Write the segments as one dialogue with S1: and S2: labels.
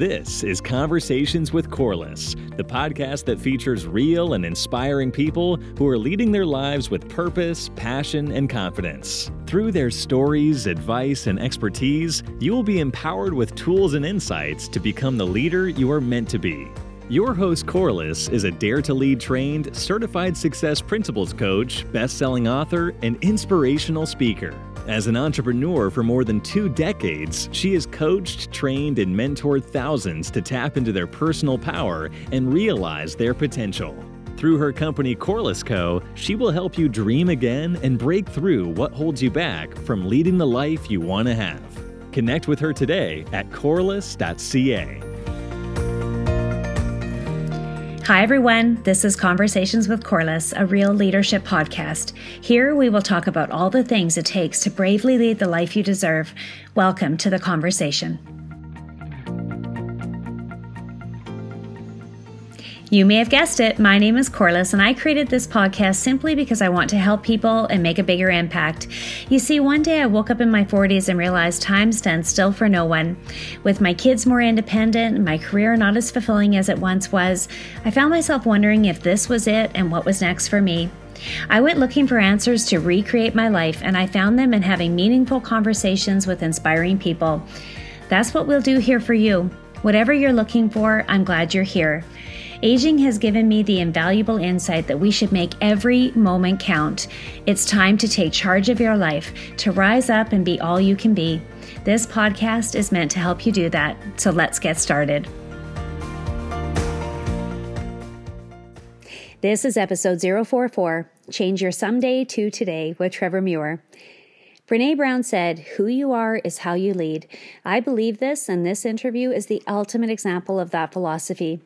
S1: This is Conversations with Corliss, the podcast that features real and inspiring people who are leading their lives with purpose, passion, and confidence. Through their stories, advice, and expertise, you will be empowered with tools and insights to become the leader you are meant to be. Your host, Corliss, is a Dare to Lead trained, certified success principles coach, best selling author, and inspirational speaker. As an entrepreneur for more than two decades, she has coached, trained, and mentored thousands to tap into their personal power and realize their potential. Through her company Corliss Co., she will help you dream again and break through what holds you back from leading the life you want to have. Connect with her today at corliss.ca.
S2: Hi, everyone. This is Conversations with Corliss, a real leadership podcast. Here we will talk about all the things it takes to bravely lead the life you deserve. Welcome to the conversation. You may have guessed it, my name is Corliss, and I created this podcast simply because I want to help people and make a bigger impact. You see, one day I woke up in my 40s and realized time stands still for no one. With my kids more independent, my career not as fulfilling as it once was, I found myself wondering if this was it and what was next for me. I went looking for answers to recreate my life, and I found them in having meaningful conversations with inspiring people. That's what we'll do here for you. Whatever you're looking for, I'm glad you're here. Aging has given me the invaluable insight that we should make every moment count. It's time to take charge of your life, to rise up and be all you can be. This podcast is meant to help you do that, so let's get started. This is episode 044 Change Your Someday to Today with Trevor Muir. Brene Brown said, Who you are is how you lead. I believe this, and this interview is the ultimate example of that philosophy.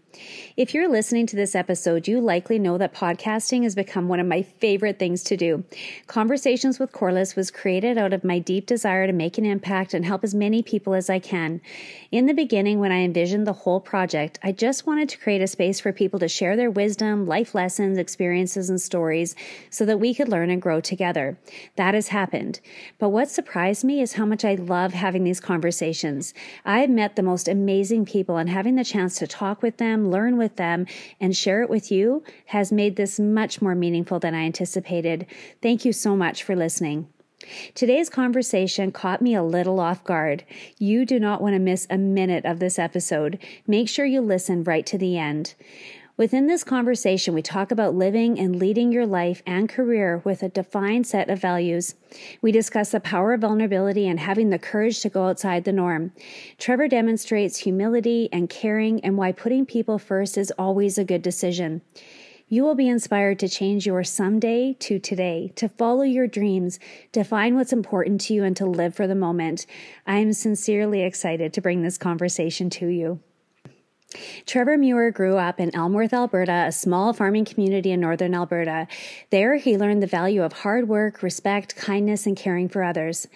S2: If you're listening to this episode, you likely know that podcasting has become one of my favorite things to do. Conversations with Corliss was created out of my deep desire to make an impact and help as many people as I can. In the beginning, when I envisioned the whole project, I just wanted to create a space for people to share their wisdom, life lessons, experiences, and stories so that we could learn and grow together. That has happened. But what surprised me is how much I love having these conversations. I've met the most amazing people and having the chance to talk with them, learn with them, and share it with you has made this much more meaningful than I anticipated. Thank you so much for listening. Today's conversation caught me a little off guard. You do not want to miss a minute of this episode. Make sure you listen right to the end. Within this conversation, we talk about living and leading your life and career with a defined set of values. We discuss the power of vulnerability and having the courage to go outside the norm. Trevor demonstrates humility and caring and why putting people first is always a good decision. You will be inspired to change your someday to today, to follow your dreams, to find what's important to you, and to live for the moment. I am sincerely excited to bring this conversation to you. Trevor Muir grew up in Elmworth, Alberta, a small farming community in northern Alberta. There, he learned the value of hard work, respect, kindness, and caring for others.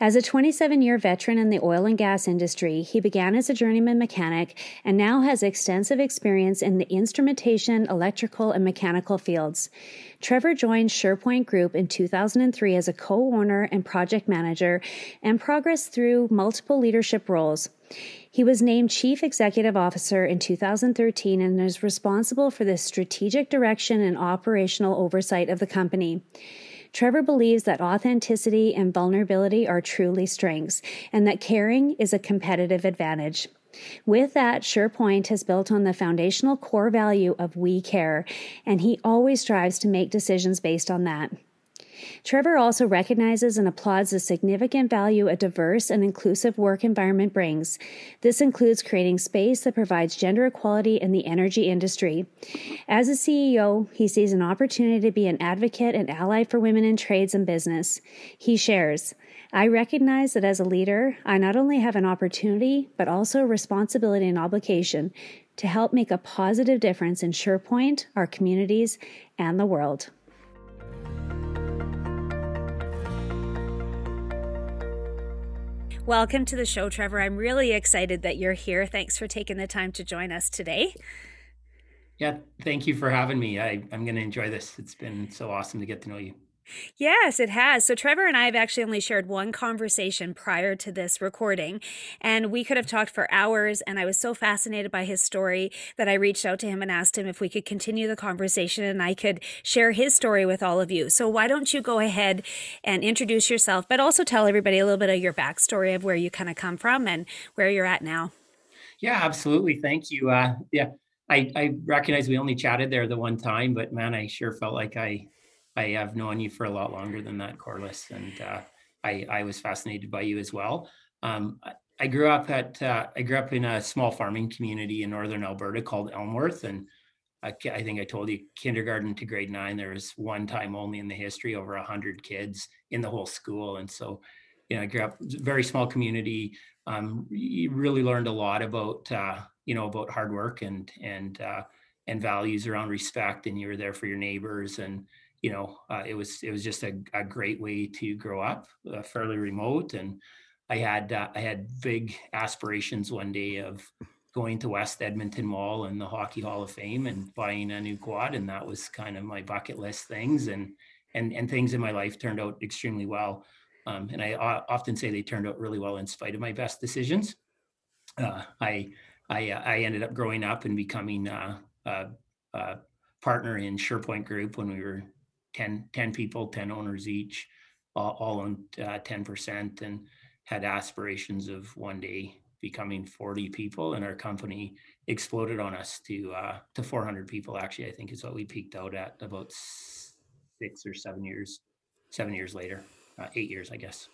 S2: As a 27 year veteran in the oil and gas industry, he began as a journeyman mechanic and now has extensive experience in the instrumentation, electrical, and mechanical fields. Trevor joined SurePoint Group in 2003 as a co owner and project manager and progressed through multiple leadership roles. He was named Chief Executive Officer in 2013 and is responsible for the strategic direction and operational oversight of the company. Trevor believes that authenticity and vulnerability are truly strengths and that caring is a competitive advantage. With that, SurePoint has built on the foundational core value of we care, and he always strives to make decisions based on that. Trevor also recognizes and applauds the significant value a diverse and inclusive work environment brings. This includes creating space that provides gender equality in the energy industry. As a CEO, he sees an opportunity to be an advocate and ally for women in trades and business. He shares, I recognize that as a leader, I not only have an opportunity, but also a responsibility and obligation to help make a positive difference in SurePoint, our communities, and the world. Welcome to the show, Trevor. I'm really excited that you're here. Thanks for taking the time to join us today.
S3: Yeah, thank you for having me. I, I'm going to enjoy this. It's been so awesome to get to know you.
S2: Yes, it has. So Trevor and I have actually only shared one conversation prior to this recording, and we could have talked for hours. And I was so fascinated by his story that I reached out to him and asked him if we could continue the conversation and I could share his story with all of you. So why don't you go ahead and introduce yourself, but also tell everybody a little bit of your backstory of where you kind of come from and where you're at now.
S3: Yeah, absolutely. Thank you. Uh, yeah, I, I recognize we only chatted there the one time, but man, I sure felt like I I have known you for a lot longer than that, Corliss, and uh, I, I was fascinated by you as well. Um, I, grew up at uh, I grew up in a small farming community in northern Alberta called Elmworth, and I, think I told you kindergarten to grade nine. There was one time only in the history over a hundred kids in the whole school, and so you know I grew up very small community. Um, you really learned a lot about uh, you know about hard work and and uh, and values around respect, and you were there for your neighbors and you know, uh, it was it was just a, a great way to grow up, uh, fairly remote, and I had uh, I had big aspirations one day of going to West Edmonton Mall and the Hockey Hall of Fame and buying a new quad, and that was kind of my bucket list things, and and and things in my life turned out extremely well, um, and I often say they turned out really well in spite of my best decisions. Uh, I I uh, I ended up growing up and becoming a, a partner in SurePoint Group when we were 10, 10 people, 10 owners each, all, all owned uh, 10% and had aspirations of one day becoming 40 people. And our company exploded on us to uh, to 400 people actually i think is what we peaked out at about six or seven years seven years later uh, eight years i guess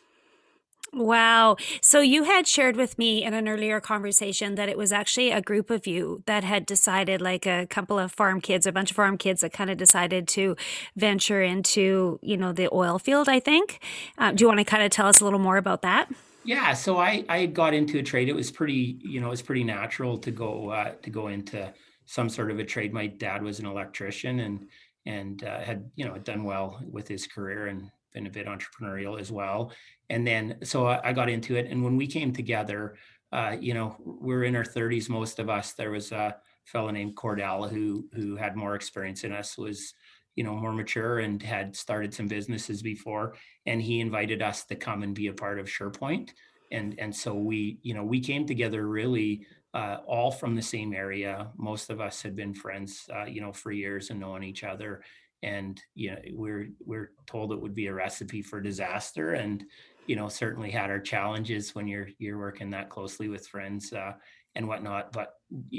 S2: Wow. So you had shared with me in an earlier conversation that it was actually a group of you that had decided, like a couple of farm kids, a bunch of farm kids that kind of decided to venture into, you know, the oil field, I think. Uh, do you want to kind of tell us a little more about that?
S3: Yeah, so I I got into a trade. It was pretty, you know, it was pretty natural to go uh, to go into some sort of a trade. My dad was an electrician and and uh, had you know done well with his career and been a bit entrepreneurial as well. And then, so I, I got into it. And when we came together, uh, you know, we're in our 30s, most of us. There was a fellow named Cordell who who had more experience in us, was you know more mature and had started some businesses before, and he invited us to come and be a part of SurePoint. And and so we you know we came together really uh, all from the same area. Most of us had been friends, uh, you know, for years and knowing each other and you know we're we're told it would be a recipe for disaster and you know certainly had our challenges when you're you're working that closely with friends uh, and whatnot but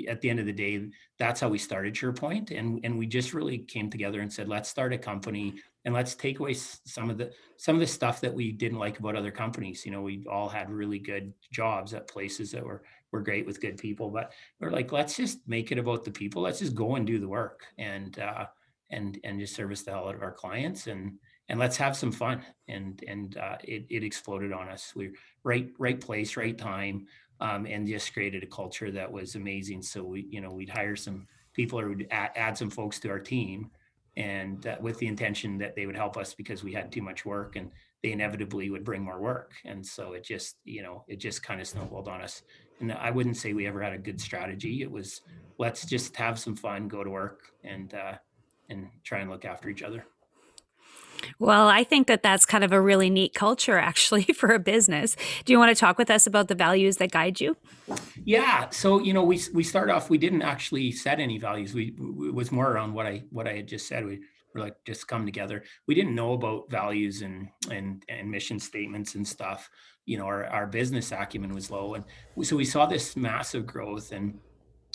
S3: at the end of the day that's how we started SurePoint and and we just really came together and said let's start a company and let's take away some of the some of the stuff that we didn't like about other companies. You know we all had really good jobs at places that were were great with good people but we're like let's just make it about the people. Let's just go and do the work. And uh, and and just service the hell out of our clients and and let's have some fun. And and uh, it, it exploded on us. We right right place right time um, and just created a culture that was amazing. So we you know we'd hire some people or would add, add some folks to our team and uh, with the intention that they would help us because we had too much work and they inevitably would bring more work. And so it just you know it just kind of snowballed on us. And i wouldn't say we ever had a good strategy. It was let's just have some fun go to work and uh, and try and look after each other.
S2: Well, I think that that's kind of a really neat culture actually for a business. Do you want to talk with us about the values that guide you?
S3: Yeah, so you know, we we start off we didn't actually set any values. We it was more around what I what I had just said. We were like just come together. We didn't know about values and and and mission statements and stuff. You know, our our business acumen was low and so we saw this massive growth and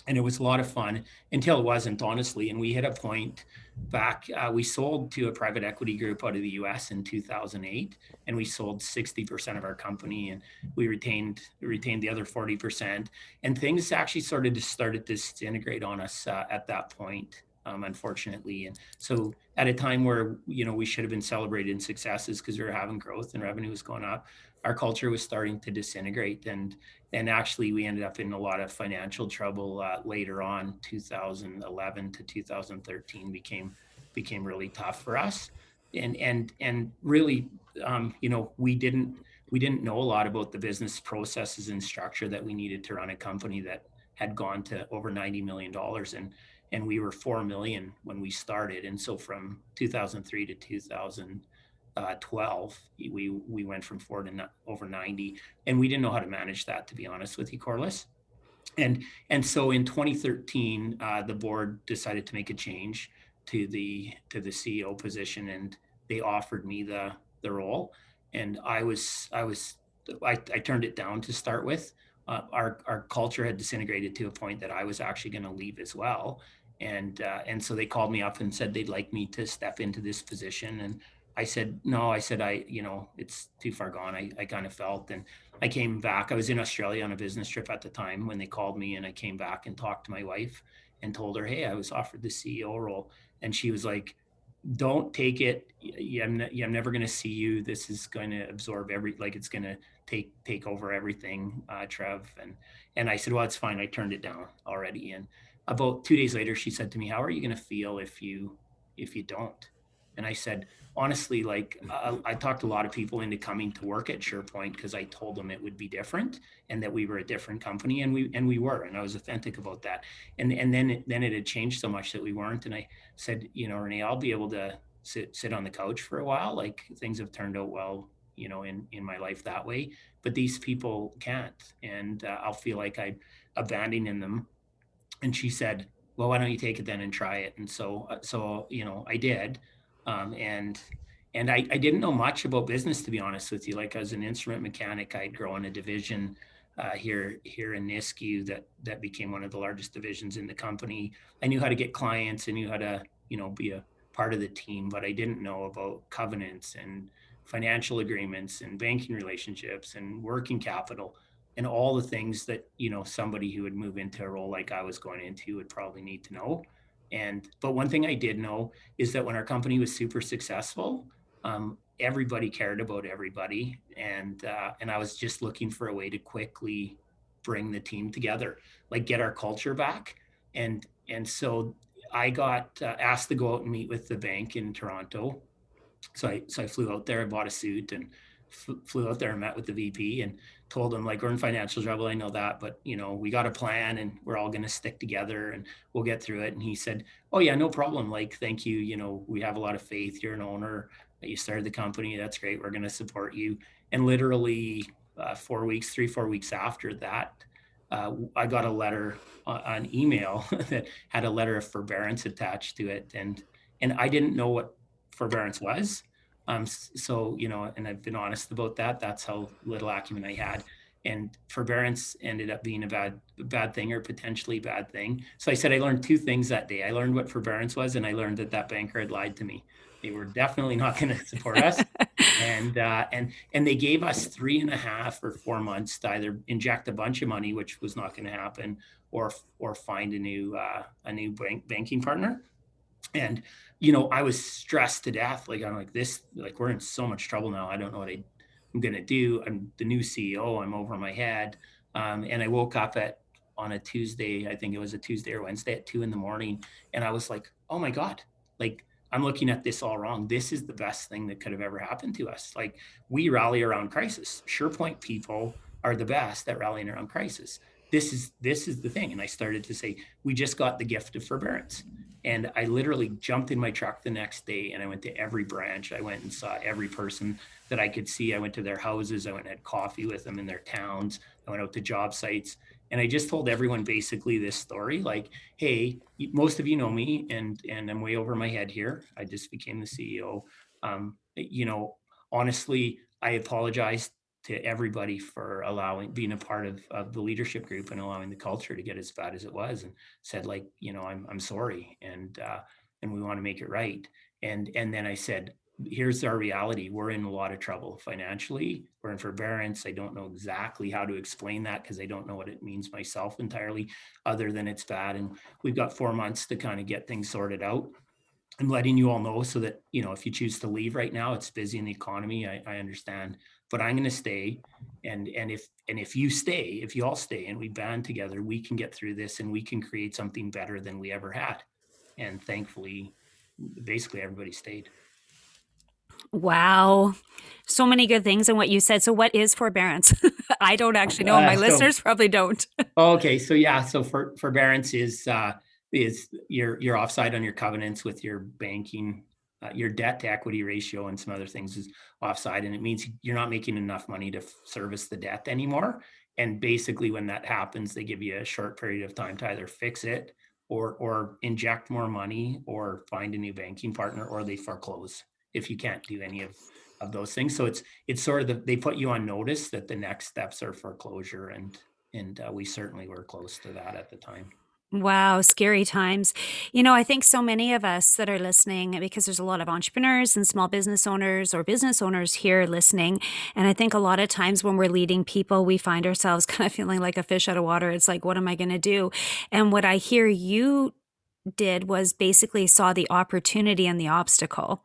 S3: and it was a lot of fun until it wasn't honestly. And we hit a point back uh, we sold to a private equity group out of the us in 2008 and we sold 60% of our company and we retained retained the other 40% and things actually started to started to disintegrate on us uh, at that point um, unfortunately. And so at a time where you know we should have been celebrating successes because we were having growth and revenue was going up our culture was starting to disintegrate and and actually we ended up in a lot of financial trouble uh, later on 2011 to 2013 became became really tough for us. And and and really um, you know we didn't we didn't know a lot about the business processes and structure that we needed to run a company that had gone to over 90 million dollars and and we were 4 million when we started. And so from 2003 to 2000 uh, 12 we we went from four to over 90 and we didn't know how to manage that to be honest with you corliss. And and so in 2013 uh, the board decided to make a change to the to the ceo position and they offered me the the role. And i was i was i, I turned it down to start with. Uh, our our culture had disintegrated to a point that i was actually going to leave as well. And uh, and so they called me up and said they'd like me to step into this position and I said, no, I said, I, you know, it's too far gone. I, I kind of felt, and I came back. I was in Australia on a business trip at the time when they called me, and I came back and talked to my wife and told her, hey, I was offered the CEO role. And she was like, don't take it. I'm, ne- I'm never going to see you. This is going to absorb every, like it's going to take, take over everything, uh, Trev. And, and I said, well, it's fine. I turned it down already. And about two days later, she said to me, how are you going to feel if you, if you don't? And I said, honestly, like uh, I talked a lot of people into coming to work at SurePoint because I told them it would be different and that we were a different company, and we and we were, and I was authentic about that. And and then it, then it had changed so much that we weren't. And I said, you know, Renee, I'll be able to sit sit on the couch for a while. Like things have turned out well, you know, in in my life that way. But these people can't, and uh, I'll feel like I'm abandoning them. And she said, well, why don't you take it then and try it? And so uh, so you know, I did um, and and I, I didn't know much about business to be honest with you. Like as an instrument mechanic, I'd grown a division uh, here here in Nisku that that became one of the largest divisions in the company. I knew how to get clients. I knew how to you know be a part of the team, but I didn't know about covenants and financial agreements and banking relationships and working capital and all the things that you know somebody who would move into a role like I was going into would probably need to know. And but one thing I did know is that when our company was super successful, um, everybody cared about everybody, and uh, and I was just looking for a way to quickly bring the team together, like get our culture back, and and so I got uh, asked to go out and meet with the bank in Toronto. So I so I flew out there, I bought a suit, and flew out there and met with the VP and told him like we're in financial trouble. I know that, but you know we got a plan and we're all going to stick together and we'll get through it. And he said, "Oh yeah, no problem. Like thank you. You know we have a lot of faith. You're an owner. You started the company. That's great. We're going to support you." And literally uh, four weeks, three four weeks after that. Uh, I got a letter uh, on email that had a letter of forbearance attached to it, and and I didn't know what forbearance was. Um, so, you know, and I've been honest about that. That's how little acumen I had. And forbearance ended up being a bad, bad thing or potentially bad thing. So I said I learned two things that day. I learned what forbearance was, and I learned that that banker had lied to me. They were definitely not going to support us, and uh, and and they gave us three and a half or four months to either inject a bunch of money, which was not going to happen, or or find a new uh, a new bank, banking partner. And you know, I was stressed to death. Like I'm like this, like we're in so much trouble now. I don't know what I, am gonna do. I'm the new CEO. I'm over my head. Um, and I woke up at on a Tuesday. I think it was a Tuesday or Wednesday at two in the morning, and I was like, oh my god, like I'm looking at this all wrong. This is the best thing that could have ever happened to us. Like we rally around crisis. SurePoint people are the best at rallying around crisis. This is this is the thing. And I started to say, we just got the gift of forbearance. And I literally jumped in my truck the next day and I went to every branch. I went and saw every person that I could see. I went to their houses. I went and had coffee with them in their towns. I went out to job sites. And I just told everyone basically this story like, hey, most of you know me and and I'm way over my head here. I just became the CEO. Um, you know, honestly, I apologize to everybody for allowing being a part of, of the leadership group and allowing the culture to get as bad as it was and said like you know i'm, I'm sorry and uh, and we want to make it right. And and then i said here's our reality. We're in a lot of trouble financially. We're in forbearance. I don't know exactly how to explain that because i don't know what it means myself entirely other than it's bad. And we've got four months to kind of get things sorted out. I'm letting you all know so that you know if you choose to leave right now it's busy in the economy. I, I understand but I'm going to stay. And and if and if you stay, if you all stay, and we band together, we can get through this, and we can create something better than we ever had. And thankfully, basically everybody stayed.
S2: Wow. So many good things in what you said. So what is forbearance? I don't actually know. My uh, so, listeners probably don't.
S3: okay. So yeah, so for forbearance is uh is you're you're offside on your covenants with your banking uh, your debt to equity ratio and some other things is offside and it means you're not making enough money to service the debt anymore. And basically when that happens they give you a short period of time to either fix it or or inject more money or find a new banking partner or they foreclose if you can't do any of of those things. So it's it's sort of the, they put you on notice that the next steps are foreclosure and and uh, we certainly were close to that at the time
S2: Wow, scary times. You know, I think so many of us that are listening, because there's a lot of entrepreneurs and small business owners or business owners here listening. And I think a lot of times when we're leading people, we find ourselves kind of feeling like a fish out of water. It's like, what am I going to do? And what I hear you did was basically saw the opportunity and the obstacle.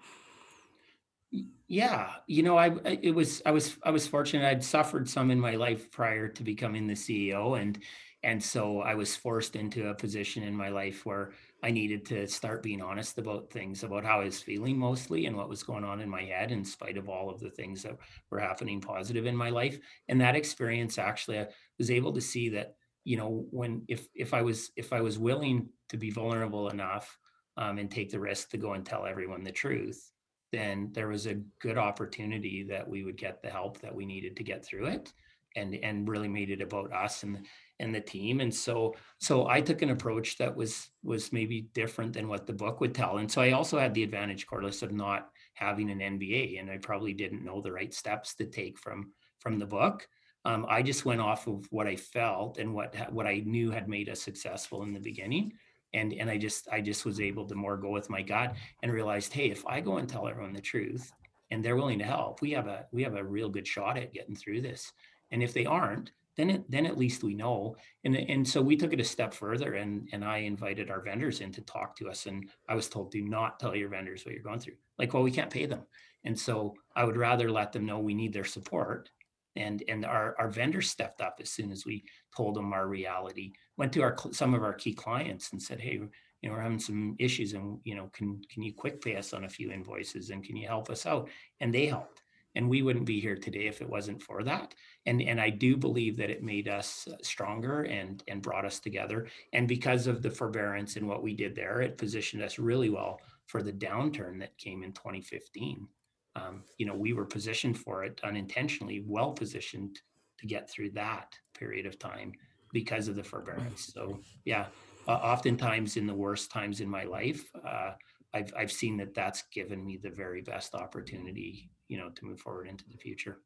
S3: yeah you know I, it was i was i was fortunate i'd suffered some in my life prior to becoming the ceo and and so i was forced into a position in my life where i needed to start being honest about things about how i was feeling mostly and what was going on in my head in spite of all of the things that were happening positive in my life. And that experience actually i was able to see that you know when if if i was if i was willing to be vulnerable enough um, and take the risk to go and tell everyone the truth then there was a good opportunity that we would get the help that we needed to get through it and and really made it about us. And and the team and so so i took an approach that was was maybe different than what the book would tell and so i also had the advantage Corliss of not having an mba and i probably didn't know the right steps to take from from the book. Um, i just went off of what i felt and what what i knew had made us successful in the beginning and and i just i just was able to more go with my gut and realized hey if i go and tell everyone the truth and they're willing to help we have a we have a real good shot at getting through this and if they aren't then it, then at least we know. And and so we took it a step further and and i invited our vendors in to talk to us. And i was told do not tell your vendors what you're going through. Like well we can't pay them. And so i would rather let them know we need their support. And and our, our vendors stepped up as soon as we told them our reality. Went to our some of our key clients and said hey you know we're having some issues and you know can can you quick pay us on a few invoices and can you help us out? And they helped and we wouldn't be here today if it wasn't for that. And and i do believe that it made us stronger and and brought us together. And because of the forbearance and what we did there it positioned us really well for the downturn that came in 2015 um, you know, we were positioned for it unintentionally, well positioned to get through that period of time because of the forbearance. So, yeah, uh, oftentimes in the worst times in my life, uh, I've I've seen that that's given me the very best opportunity, you know, to move forward into the future.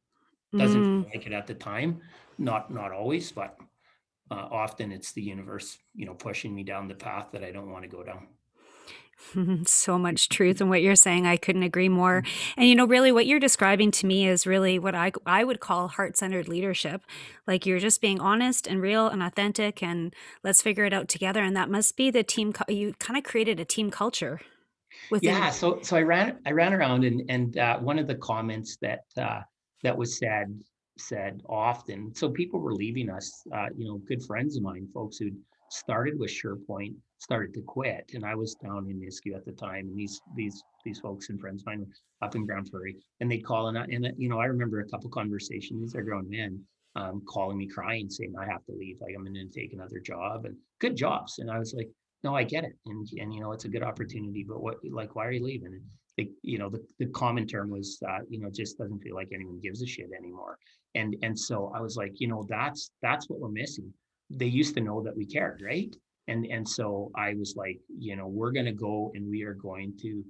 S3: Doesn't mm. feel like it at the time, not not always, but uh, often it's the universe, you know, pushing me down the path that I don't want to go down.
S2: so much truth in what you're saying. I couldn't agree more. Mm. And you know, really what you're describing to me is really what I I would call heart-centered leadership. Like you're just being honest and real and authentic and let's figure it out together and that must be the team you kind of created a team culture.
S3: Yeah, so so I ran I ran around and and uh, one of the comments that uh, that was said said often. So people were leaving us, uh, you know, good friends of mine, folks who started with SurePoint started to quit. And I was down in Nisku at the time, and these these these folks and friends of mine were up in Grande Prairie, and they'd call and I, and you know I remember a couple conversations. These are grown men um, calling me crying, saying I have to leave, like I'm going to take another job and good jobs. And I was like, no, I get it, and and you know it's a good opportunity, but what like why are you leaving? And they, you know the, the common term was uh, you know just doesn't feel like anyone gives a shit anymore. And and so I was like, you know that's that's what we're missing. They used to know that we cared, right? and and so i was like you know we're going to go and we are going to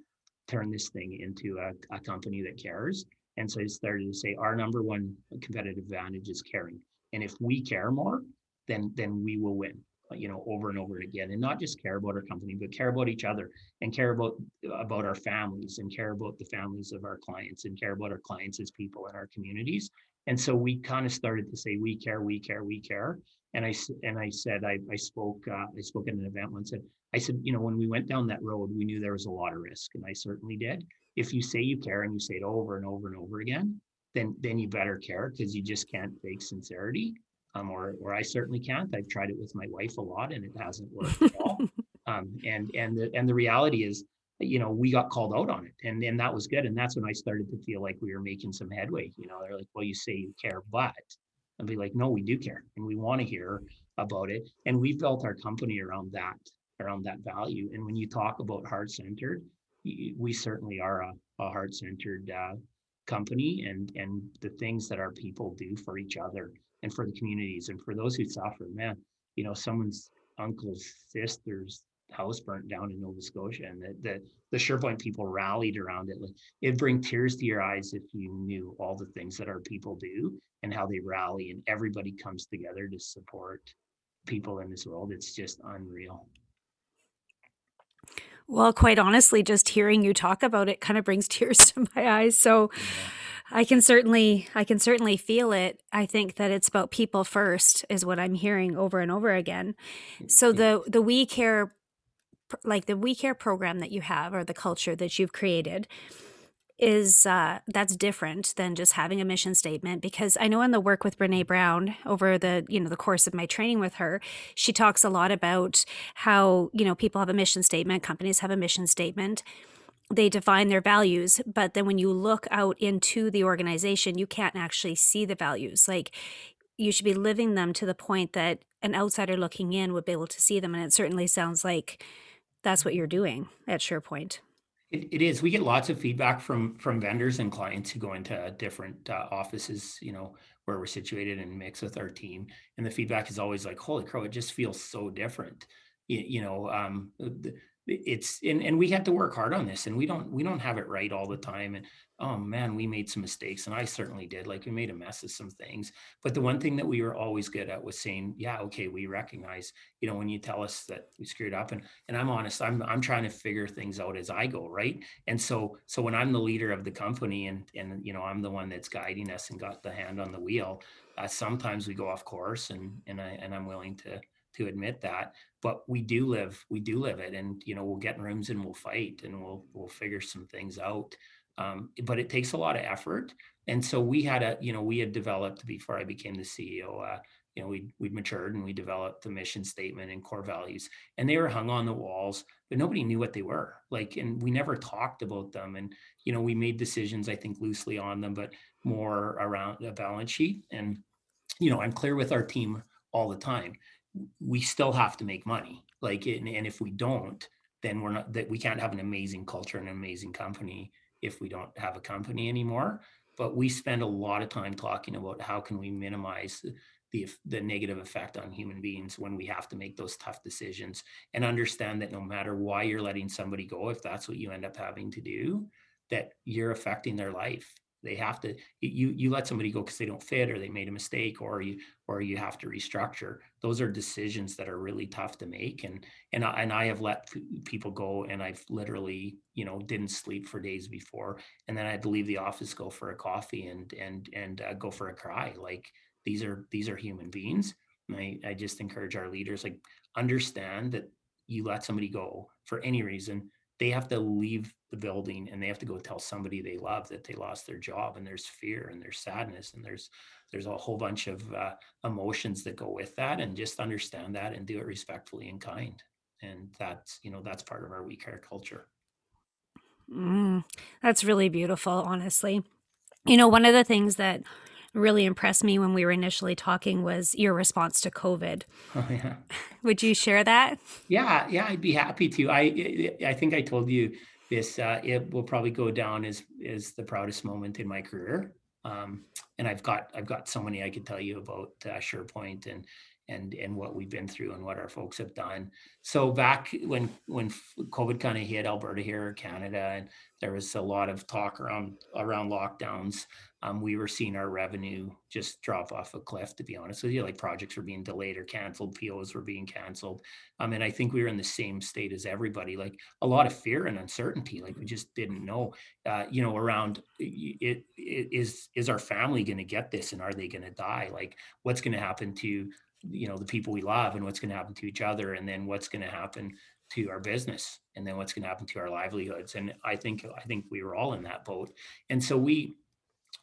S3: turn this thing into a, a company that cares and so i started to say our number one competitive advantage is caring and if we care more then then we will win you know over and over again and not just care about our company but care about each other and care about about our families and care about the families of our clients and care about our clients as people in our communities and so we kind of started to say we care we care we care and I and I said I, I spoke uh, I spoke at an event once. Said I said you know when we went down that road we knew there was a lot of risk, and I certainly did. If you say you care and you say it over and over and over again, then then you better care because you just can't fake sincerity. Um, or or I certainly can't. I've tried it with my wife a lot, and it hasn't worked at all. Um, and and the and the reality is, you know, we got called out on it, and and that was good. And that's when I started to feel like we were making some headway. You know, they're like, well, you say you care, but and be like, no, we do care and we want to hear about it. And we built our company around that, around that value. And when you talk about heart centered, we certainly are a, a heart-centered uh, company and and the things that our people do for each other and for the communities and for those who suffer man you know someone's uncle's sister's house burnt down in nova scotia and that the, the surepoint people rallied around it like it'd bring tears to your eyes if you knew all the things that our people do and how they rally and everybody comes together to support people in this world it's just unreal
S2: well, quite honestly, just hearing you talk about it kind of brings tears to my eyes. So yeah. I can certainly I can certainly feel it. I think that it's about people first is what I'm hearing over and over again. So the the we care like the we care program that you have or the culture that you've created is uh, that's different than just having a mission statement because I know in the work with Brene Brown over the you know the course of my training with her, she talks a lot about how you know people have a mission statement, companies have a mission statement, they define their values, but then when you look out into the organization, you can't actually see the values. Like you should be living them to the point that an outsider looking in would be able to see them, and it certainly sounds like that's what you're doing at SurePoint.
S3: It, it is. We get lots of feedback from from vendors and clients who go into different uh, offices, you know, where we're situated and mix with our team. And the feedback is always like, "Holy crow! It just feels so different." You, you know, um, the, it's and, and we had to work hard on this and we don't we don't have it right all the time and oh man we made some mistakes and i certainly did like we made a mess of some things but the one thing that we were always good at was saying yeah okay we recognize you know when you tell us that we screwed up and and i'm honest i'm i'm trying to figure things out as i go right? And so so when i'm the leader of the company and and you know i'm the one that's guiding us and got the hand on the wheel uh, sometimes we go off course and and i and i'm willing to to admit that but we do live we do live it and you know we'll get in rooms and we'll fight and we'll we'll figure some things out um, but it takes a lot of effort and so we had a you know we had developed before i became the ceo uh, you know we we'd matured and we developed the mission statement and core values and they were hung on the walls but nobody knew what they were like and we never talked about them and you know we made decisions i think loosely on them but more around a balance sheet and you know i'm clear with our team all the time we still have to make money. Like, and, and if we don't, then we're not that we can't have an amazing culture and an amazing company if we don't have a company anymore. But we spend a lot of time talking about how can we minimize the the negative effect on human beings when we have to make those tough decisions and understand that no matter why you're letting somebody go, if that's what you end up having to do, that you're affecting their life they have to you you let somebody go because they don't fit or they made a mistake or you or you have to restructure. Those are decisions that are really tough to make and and I, and I have let people go and I've literally you know didn't sleep for days before and then I had to leave the office go for a coffee and and and uh, go for a cry. Like these are these are human beings and I, I just encourage our leaders like understand that you let somebody go for any reason they have to leave the building and they have to go tell somebody they love that they lost their job and there's fear and there's sadness and there's there's a whole bunch of uh, emotions that go with that and just understand that and do it respectfully and kind. And that's you know that's part of our we care culture.
S2: Mm, that's really beautiful honestly. You know one of the things that really impressed me when we were initially talking was your response to COVID. Oh, yeah. Would you share that?
S3: Yeah, yeah, I'd be happy to. I I think I told you this. Uh, it will probably go down as as the proudest moment in my career. Um, and I've got I've got so many I could tell you about uh, SurePoint and and and what we've been through and what our folks have done. So back when when COVID kind of hit Alberta here, Canada, and there was a lot of talk around around lockdowns. Um, we were seeing our revenue just drop off a cliff. To be honest with you, like projects were being delayed or canceled, POs were being canceled. Um, and I think we were in the same state as everybody, like a lot of fear and uncertainty. Like we just didn't know, uh, you know, around it, it is is our family going to get this, and are they going to die? Like what's going to happen to you know the people we love and what's going to happen to each other and then what's going to happen to our business and then what's going to happen to our livelihoods. And i think i think we were all in that boat. And so we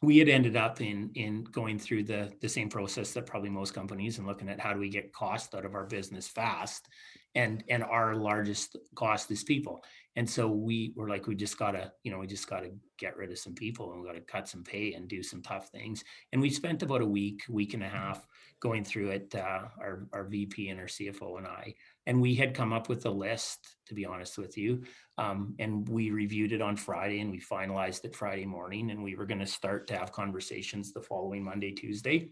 S3: we had ended up in in going through the the same process that probably most companies and looking at how do we get cost out of our business fast and and our largest cost is people. And so we were like we just gotta you know we just gotta get rid of some people and we gotta cut some pay and do some tough things. And we spent about a week week and a half going through it uh, our, our vp and our cfo and i. And we had come up with a list to be honest with you um, and we reviewed it on friday and we finalized it friday morning and we were going to start to have conversations the following monday tuesday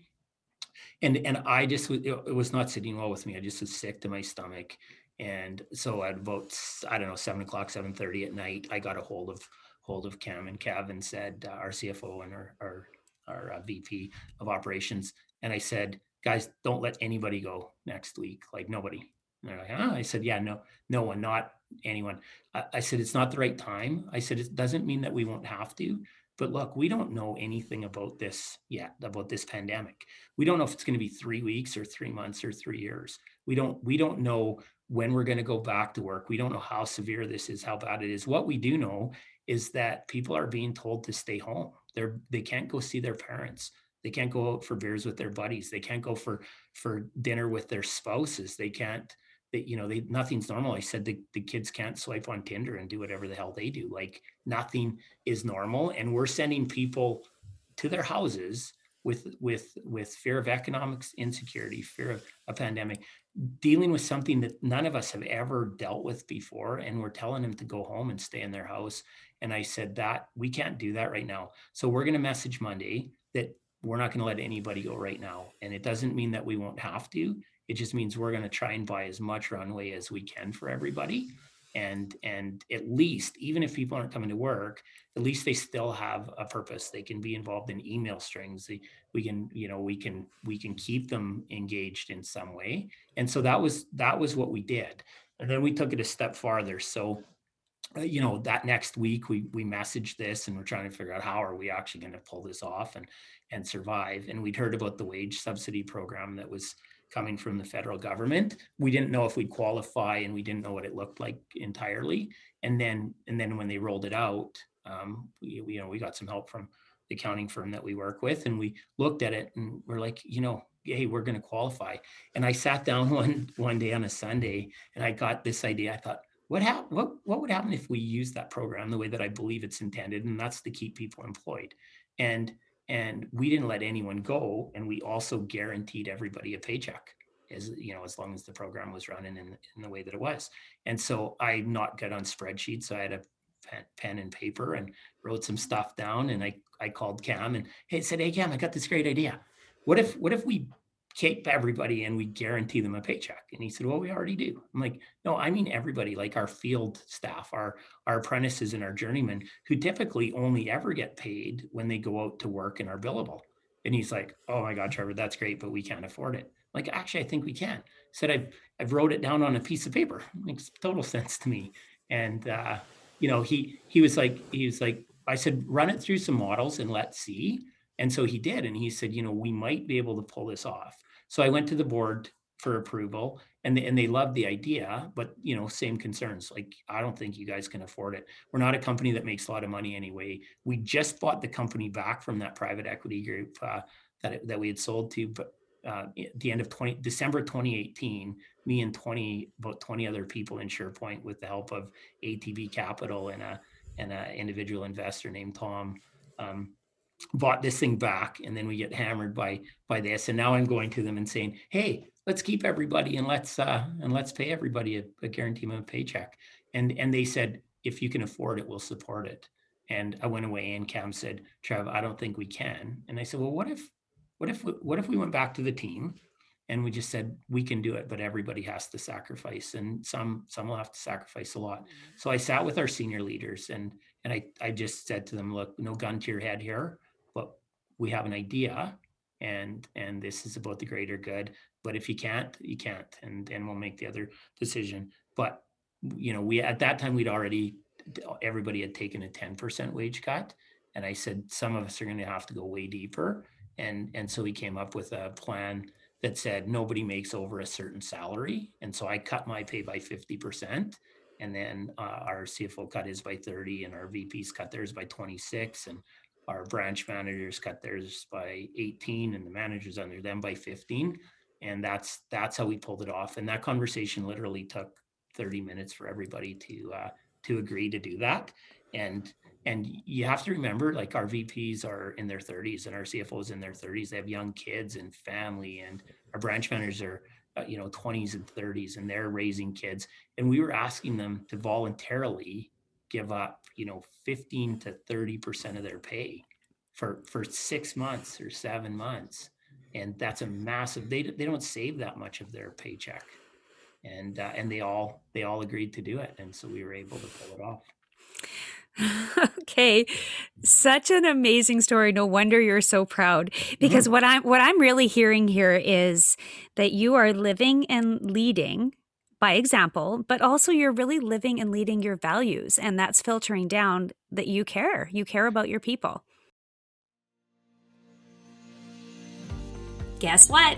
S3: and and I just it was not sitting well with me. I just was sick to my stomach, and so at about I don't know seven o'clock, seven thirty at night, I got a hold of hold of Cam and Kev and said uh, our CFO and our our, our uh, VP of operations, and I said, guys, don't let anybody go next week, like nobody. And they're like, oh. I said, yeah, no, no one, not anyone. I, I said, it's not the right time. I said, it doesn't mean that we won't have to. But look, we don't know anything about this yet, about this pandemic. We don't know if it's going to be three weeks or three months or three years. We don't we don't know when we're going to go back to work. We don't know how severe this is, how bad it is. What we do know is that people are being told to stay home. They're they can't go see their parents. They can't go out for beers with their buddies. They can't go for for dinner with their spouses. They can't that you know they nothing's normal. I said the, the kids can't swipe on tinder and do whatever the hell they do. Like nothing is normal. And we're sending people to their houses with with with fear of economic insecurity fear of a pandemic dealing with something that none of us have ever dealt with before. And we're telling them to go home and stay in their house. And i said that we can't do that right now. So we're going to message monday that we're not going to let anybody go right now. And it doesn't mean that we won't have to it just means we're going to try and buy as much runway as we can for everybody. And and at least, even if people aren't coming to work, at least they still have a purpose. They can be involved in email strings. They, we can, you know, we can we can keep them engaged in some way. And so that was that was what we did. And then we took it a step farther. So uh, you know that next week we we messaged this and we're trying to figure out how are we actually going to pull this off and and survive and we'd heard about the wage subsidy program that was coming from the federal government. We didn't know if we'd qualify and we didn't know what it looked like entirely. And then and then when they rolled it out, um, we, we you know we got some help from the accounting firm that we work with and we looked at it and we're like, you know, hey, we're going to qualify. And I sat down one one day on a Sunday and I got this idea. I thought, what hap- what what would happen if we use that program the way that I believe it's intended, and that's to keep people employed. And and we didn't let anyone go and we also guaranteed everybody a paycheck as you know as long as the program was running in, in the way that it was. And so i'm not good on spreadsheets so i had a pen, pen and paper and wrote some stuff down and i i called cam and hey said hey cam i got this great idea. What if what if we keep everybody and we guarantee them a paycheck. And he said, Well, we already do. I'm like, No, I mean everybody, like our field staff, our our apprentices and our journeymen, who typically only ever get paid when they go out to work and are billable. And he's like, Oh my God, Trevor, that's great, but we can't afford it. I'm like, actually, I think we can. He said I've I've wrote it down on a piece of paper. It makes total sense to me. And uh, you know, he he was like, he was like, I said, run it through some models and let's see. And so he did. And he said, you know, we might be able to pull this off. So I went to the board for approval and they, and they loved the idea, but you know, same concerns. Like, I don't think you guys can afford it. We're not a company that makes a lot of money anyway. We just bought the company back from that private equity group uh, that, that we had sold to, but uh, at the end of 20 December 2018, me and 20 about 20 other people in SurePoint with the help of ATB Capital and a and an individual investor named Tom um, bought this thing back and then we get hammered by by this and now i'm going to them and saying hey let's keep everybody and let's uh and let's pay everybody a, a guarantee minimum paycheck. And and they said if you can afford it we'll support it. And i went away and cam said trev i don't think we can. And i said well what if what if what if we went back to the team and we just said we can do it but everybody has to sacrifice and some some will have to sacrifice a lot. So i sat with our senior leaders and and i i just said to them look no gun to your head here we have an idea and and this is about the greater good. But if you can't you can't and and we'll make the other decision. But you know we at that time we'd already everybody had taken a 10% wage cut and i said some of us are going to have to go way deeper. And and so we came up with a plan that said nobody makes over a certain salary. And so i cut my pay by 50% and then uh, our cfo cut his by 30 and our vps cut theirs by 26 and our branch managers cut theirs by 18 and the managers under them by 15 and that's that's how we pulled it off. And that conversation literally took 30 minutes for everybody to uh, to agree to do that. And and you have to remember like our vps are in their 30s and our cfos in their 30s they have young kids and family and our branch managers are uh, you know 20s and 30s and they're raising kids. And we were asking them to voluntarily give up you know 15 to 30 percent of their pay for for six months or seven months. And that's a massive they, they don't save that much of their paycheck. And uh, and they all they all agreed to do it. And so we were able to pull it off.
S2: Okay. Such an amazing story. No wonder you're so proud. Because mm-hmm. what i'm what i'm really hearing here is that you are living and leading by example but also you're really living and leading your values and that's filtering down that you care you care about your people Guess what?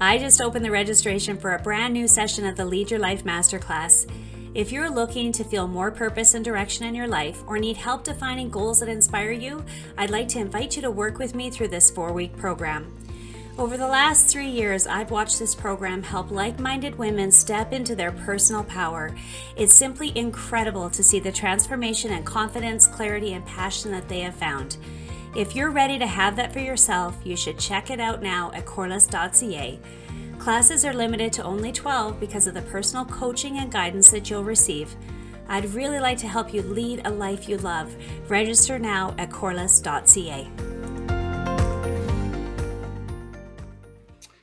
S2: I just opened the registration for a brand new session of the Lead Your Life Masterclass. If you're looking to feel more purpose and direction in your life or need help defining goals that inspire you, I'd like to invite you to work with me through this four week program. Over the last three years, I've watched this program help like minded women step into their personal power. It's simply incredible to see the transformation and confidence, clarity, and passion that they have found. If you're ready to have that for yourself, you should check it out now at corliss.ca. Classes are limited to only 12 because of the personal coaching and guidance that you'll receive. I'd really like to help you lead a life you love. Register now at corliss.ca.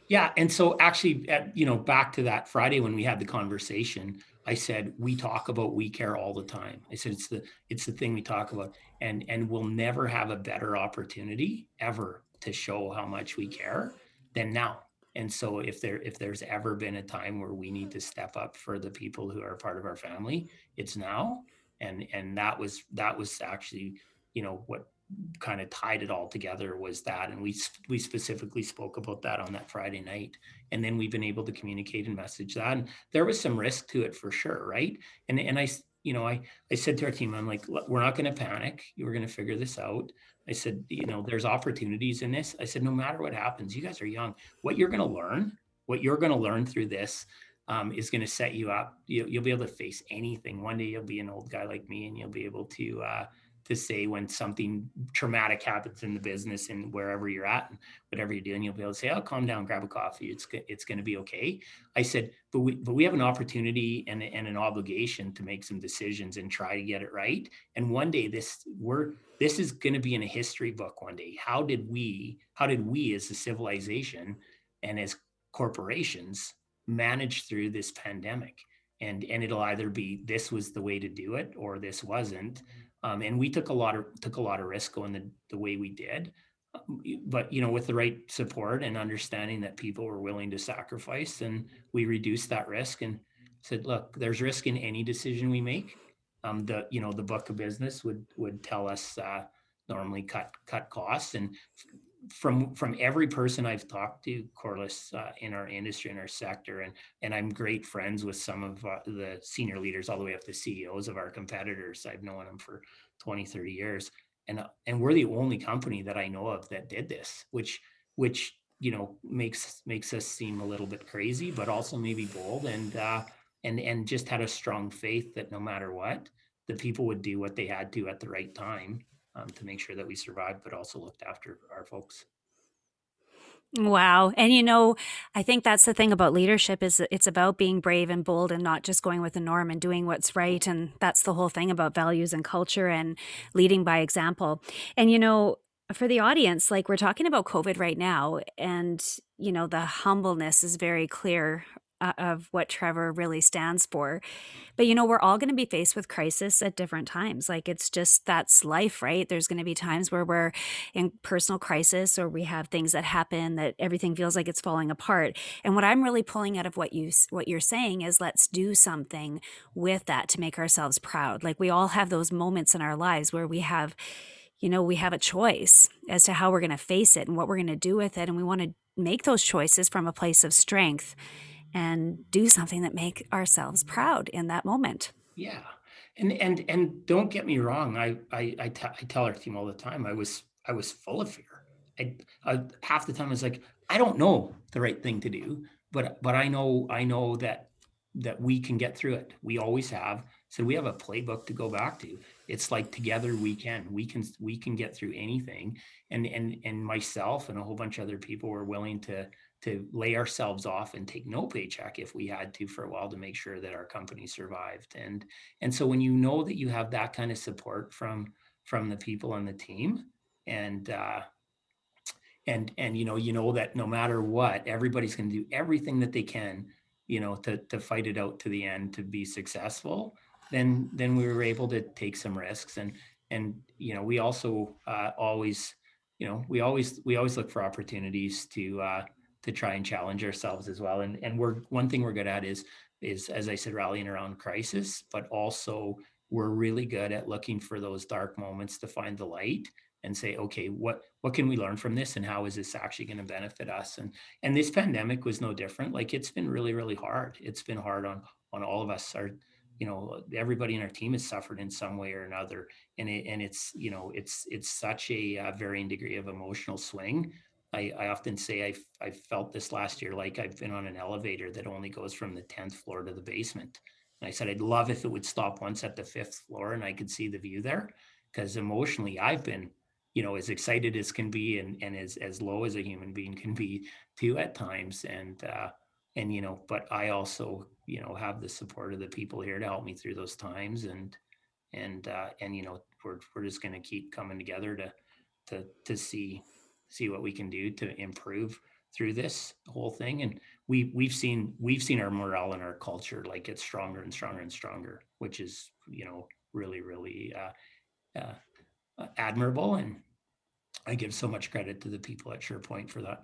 S3: Yeah, and so actually, at, you know, back to that Friday when we had the conversation, I said we talk about we care all the time. I said it's the it's the thing we talk about, and and we'll never have a better opportunity ever to show how much we care than now. And so if there if there's ever been a time where we need to step up for the people who are part of our family, it's now. And and that was that was actually you know what kind of tied it all together was that and we we specifically spoke about that on that friday night and then we've been able to communicate and message that and there was some risk to it for sure right? And and i you know i i said to our team i'm like we're not going to panic we're going to figure this out. I said you know there's opportunities in this. I said no matter what happens you guys are young. What you're going to learn what you're going to learn through this um, is going to set you up. You, will be able to face anything. One day you'll be an old guy like me and you'll be able to uh, to say when something traumatic happens in the business and wherever you're at and whatever you're doing, you'll be able to say, "Oh, calm down, grab a coffee. It's it's going to be okay." I said, "But we but we have an opportunity and and an obligation to make some decisions and try to get it right. And one day this we're this is going to be in a history book one day. How did we how did we as a civilization and as corporations manage through this pandemic?" And and it'll either be this was the way to do it or this wasn't um, and we took a lot of took a lot of risk going the, the way we did. Um, but you know with the right support and understanding that people were willing to sacrifice and we reduced that risk and said look there's risk in any decision we make. Um, the you know the book of business would would tell us uh, normally cut cut costs and from from every person I've talked to, Corliss, uh, in our industry in our sector, and and I'm great friends with some of uh, the senior leaders, all the way up to CEOs of our competitors. I've known them for 20, 30 years, and uh, and we're the only company that I know of that did this, which which you know makes makes us seem a little bit crazy, but also maybe bold, and uh, and and just had a strong faith that no matter what, the people would do what they had to at the right time um, to make sure that we survived, but also looked after our folks.
S2: Wow. And you know, I think that's the thing about leadership is it's about being brave and bold and not just going with the norm and doing what's right and that's the whole thing about values and culture and leading by example. And you know, for the audience, like we're talking about COVID right now and you know, the humbleness is very clear uh, of what Trevor really stands for. But you know, we're all going to be faced with crisis at different times. Like it's just that's life, right? There's going to be times where we're in personal crisis or we have things that happen that everything feels like it's falling apart. And what I'm really pulling out of what you what you're saying is let's do something with that to make ourselves proud. Like we all have those moments in our lives where we have you know, we have a choice as to how we're going to face it and what we're going to do with it and we want to make those choices from a place of strength and do something that make ourselves proud in that moment.
S3: Yeah. And and and don't get me wrong. I I, I, t- I tell our team all the time. I was I was full of fear. I, I half the time I was like, I don't know the right thing to do, but but I know I know that that we can get through it. We always have. So we have a playbook to go back to. It's like together we can. We can we can get through anything. And and and myself and a whole bunch of other people were willing to to lay ourselves off and take no paycheck if we had to for a while to make sure that our company survived. And and so when you know that you have that kind of support from from the people on the team and uh and and you know you know that no matter what everybody's going to do everything that they can you know to to fight it out to the end to be successful then then we were able to take some risks and and you know we also uh, always you know we always we always look for opportunities to uh, to try and challenge ourselves as well. And and we're one thing we're good at is is as i said rallying around crisis but also we're really good at looking for those dark moments to find the light and say okay what what can we learn from this and how is this actually going to benefit us? And and this pandemic was no different. Like it's been really really hard. It's been hard on on all of us. Our you know everybody in our team has suffered in some way or another and it and it's you know it's it's such a uh, varying degree of emotional swing I, I often say I, I felt this last year like I've been on an elevator that only goes from the 10th floor to the basement. And I said, I'd love if it would stop once at the fifth floor and I could see the view there. Because emotionally, I've been you know as excited as can be and and as as low as a human being can be too at times and uh and you know but i also you know have the support of the people here to help me through those times and and uh and you know we're we're just going to keep coming together to to to see see what we can do to improve through this whole thing and we we've seen we've seen our morale and our culture like get stronger and stronger and stronger which is you know really really uh, uh admirable and I give so much credit to the people at SurePoint for that.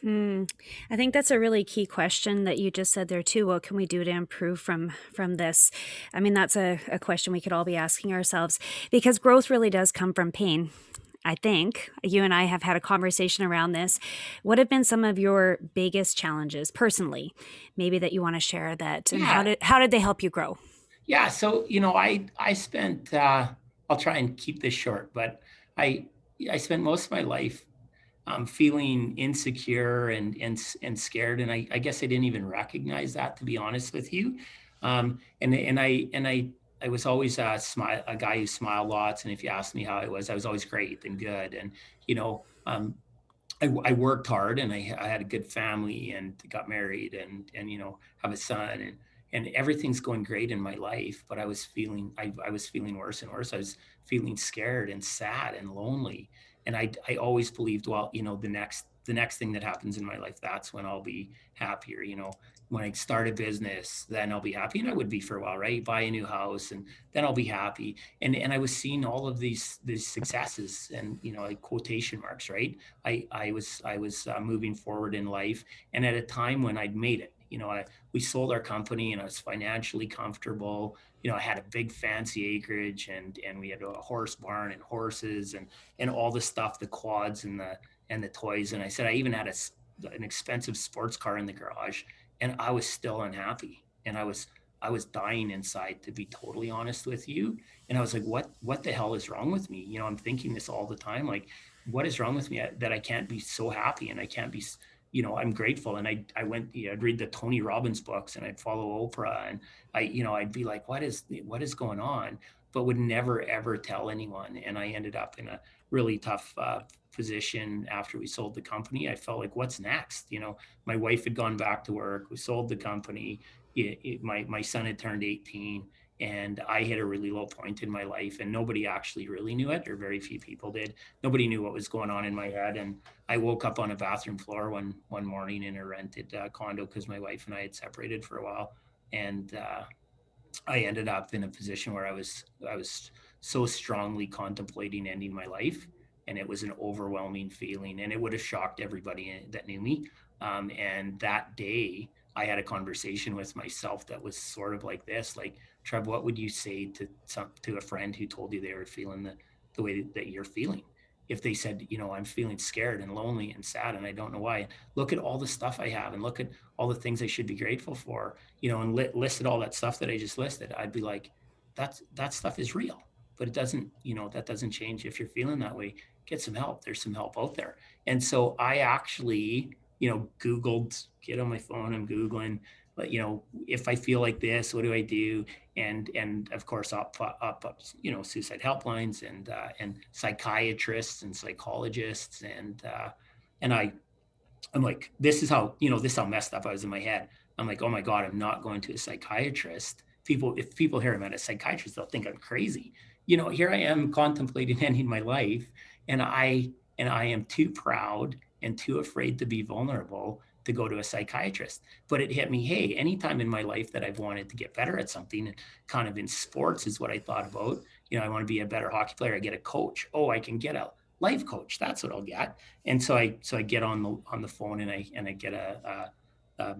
S2: Hmm. I think that's a really key question that you just said there too. What can we do to improve from from this? I mean, that's a, a question we could all be asking ourselves because growth really does come from pain. I think you and I have had a conversation around this. What have been some of your biggest challenges personally, maybe that you want to share that, and yeah. how did how did they help you grow?
S3: Yeah, so you know, I I spent. Uh, I'll try and keep this short, but I I spent most of my life um, feeling insecure and and and scared, and I, I guess I didn't even recognize that, to be honest with you. Um, and and I and I I was always a smile a guy who smiled lots, and if you asked me how I was, I was always great and good, and you know. Um, I, I, worked hard and I, I, had a good family and got married and and you know have a son and and everything's going great in my life but i was feeling I, I was feeling worse and worse. I was feeling scared and sad and lonely. And i i always believed well you know the next the next thing that happens in my life that's when i'll be happier you know when i start a business then i'll be happy. And i would be for a while right? Buy a new house and then i'll be happy. And and i was seeing all of these these successes and you know like quotation marks right? I i was i was uh, moving forward in life and at a time when i'd made it. You know, I we sold our company and I was financially comfortable. You know, I had a big fancy acreage and and we had a horse barn and horses and and all the stuff, the quads and the and the toys. And I said I even had a, an expensive sports car in the garage, and I was still unhappy. And I was I was dying inside, to be totally honest with you. And I was like, what what the hell is wrong with me? You know, I'm thinking this all the time, like, what is wrong with me that I can't be so happy and I can't be you know, I'm grateful. And I, I went, you know, I'd read the Tony Robbins books and I'd follow Oprah and I, you know, I'd be like, what is, what is going on? But would never, ever tell anyone. And I ended up in a really tough uh, position after we sold the company. I felt like, what's next? You know, my wife had gone back to work. We sold the company. It, it, my, my son had turned 18 and I hit a really low point in my life, and nobody actually really knew it, or very few people did. Nobody knew what was going on in my head, and I woke up on a bathroom floor one one morning in a rented uh, condo because my wife and I had separated for a while, and uh, I ended up in a position where I was I was so strongly contemplating ending my life, and it was an overwhelming feeling, and it would have shocked everybody that knew me. Um, and that day, I had a conversation with myself that was sort of like this, like Trev, what would you say to some to a friend who told you they were feeling the, the way that you're feeling? If they said, you know, I'm feeling scared and lonely and sad and I don't know why, look at all the stuff I have and look at all the things I should be grateful for, you know, and li- listed all that stuff that I just listed, I'd be like, that's that stuff is real, but it doesn't, you know, that doesn't change if you're feeling that way. Get some help. There's some help out there. And so I actually, you know, Googled, get on my phone, I'm Googling, but you know, if I feel like this, what do I do? And and of course, up up, up you know, suicide helplines and uh, and psychiatrists and psychologists and uh, and I, I'm like, this is how you know, this is how messed up I was in my head. I'm like, oh my god, I'm not going to a psychiatrist. People, if people hear I'm at a psychiatrist, they'll think I'm crazy. You know, here I am contemplating ending my life, and I and I am too proud and too afraid to be vulnerable to go to a psychiatrist. But it hit me, hey, anytime in my life that I've wanted to get better at something, kind of in sports is what I thought about. You know, I want to be a better hockey player. I get a coach. Oh, I can get a life coach. That's what I'll get. And so I so I get on the on the phone and I and I get a, a, a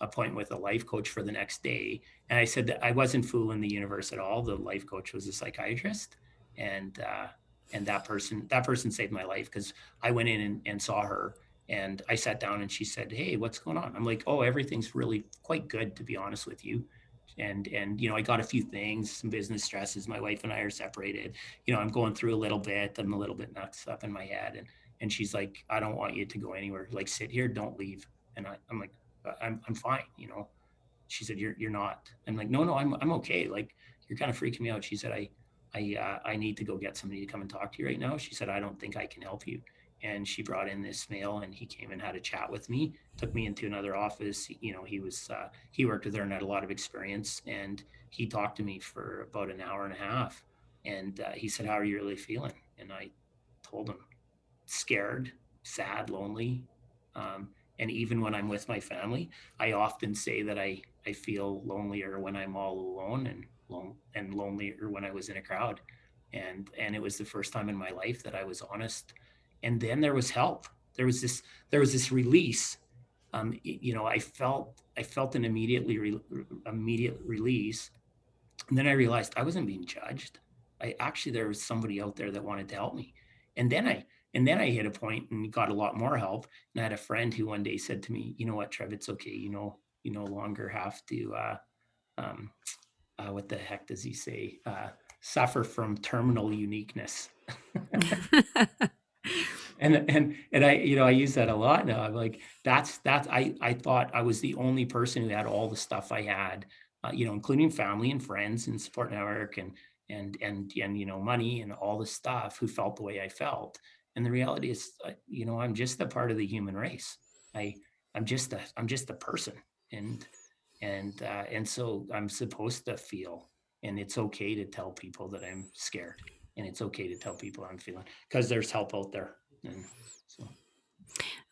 S3: appointment with a life coach for the next day. And I said that I wasn't fooling the universe at all. The life coach was a psychiatrist, and uh, and that person that person saved my life because I went in and, and saw her and I sat down and she said, Hey, what's going on? I'm like, Oh, everything's really quite good, to be honest with you. And, and, you know, I got a few things, some business stresses. My wife and I are separated. You know, I'm going through a little bit. I'm a little bit nuts up in my head. And, and she's like, I don't want you to go anywhere. Like, sit here, don't leave. And I, I'm like, I'm, I'm fine. You know, she said, you're, you're not. I'm like, no, no, I'm, I'm okay. Like, you're kind of freaking me out. She said, I, I, uh, I need to go get somebody to come and talk to you right now. She said, I don't think I can help you. And she brought in this male and he came and had a chat with me took me into another office. You know he was uh, he worked with her and had a lot of experience. And he talked to me for about an hour and a half. And uh, he said how are you really feeling? And i told him scared sad lonely. Um, and even when i'm with my family i often say that i i feel lonelier when i'm all alone and and lonelier when i was in a crowd. And and it was the first time in my life that i was honest. And then there was help. There was this there was this release. Um, you know i felt i felt an immediately re- immediate release. And then i realized i wasn't being judged. I actually there was somebody out there that wanted to help me. And then i and then i hit a point and got a lot more help. And i had a friend who one day said to me you know what trev? It's okay. You know you no longer have to uh, um, uh, what the heck does he say uh, suffer from terminal uniqueness and and and I you know I use that a lot now. I'm like that's that's I I thought I was the only person who had all the stuff I had, uh, you know, including family and friends and support network and and and and you know money and all the stuff who felt the way I felt. And the reality is, uh, you know, I'm just a part of the human race. I I'm just a I'm just a person, and and uh, and so I'm supposed to feel, and it's okay to tell people that I'm scared and it's okay to tell people I'm feeling because there's help out there. And so.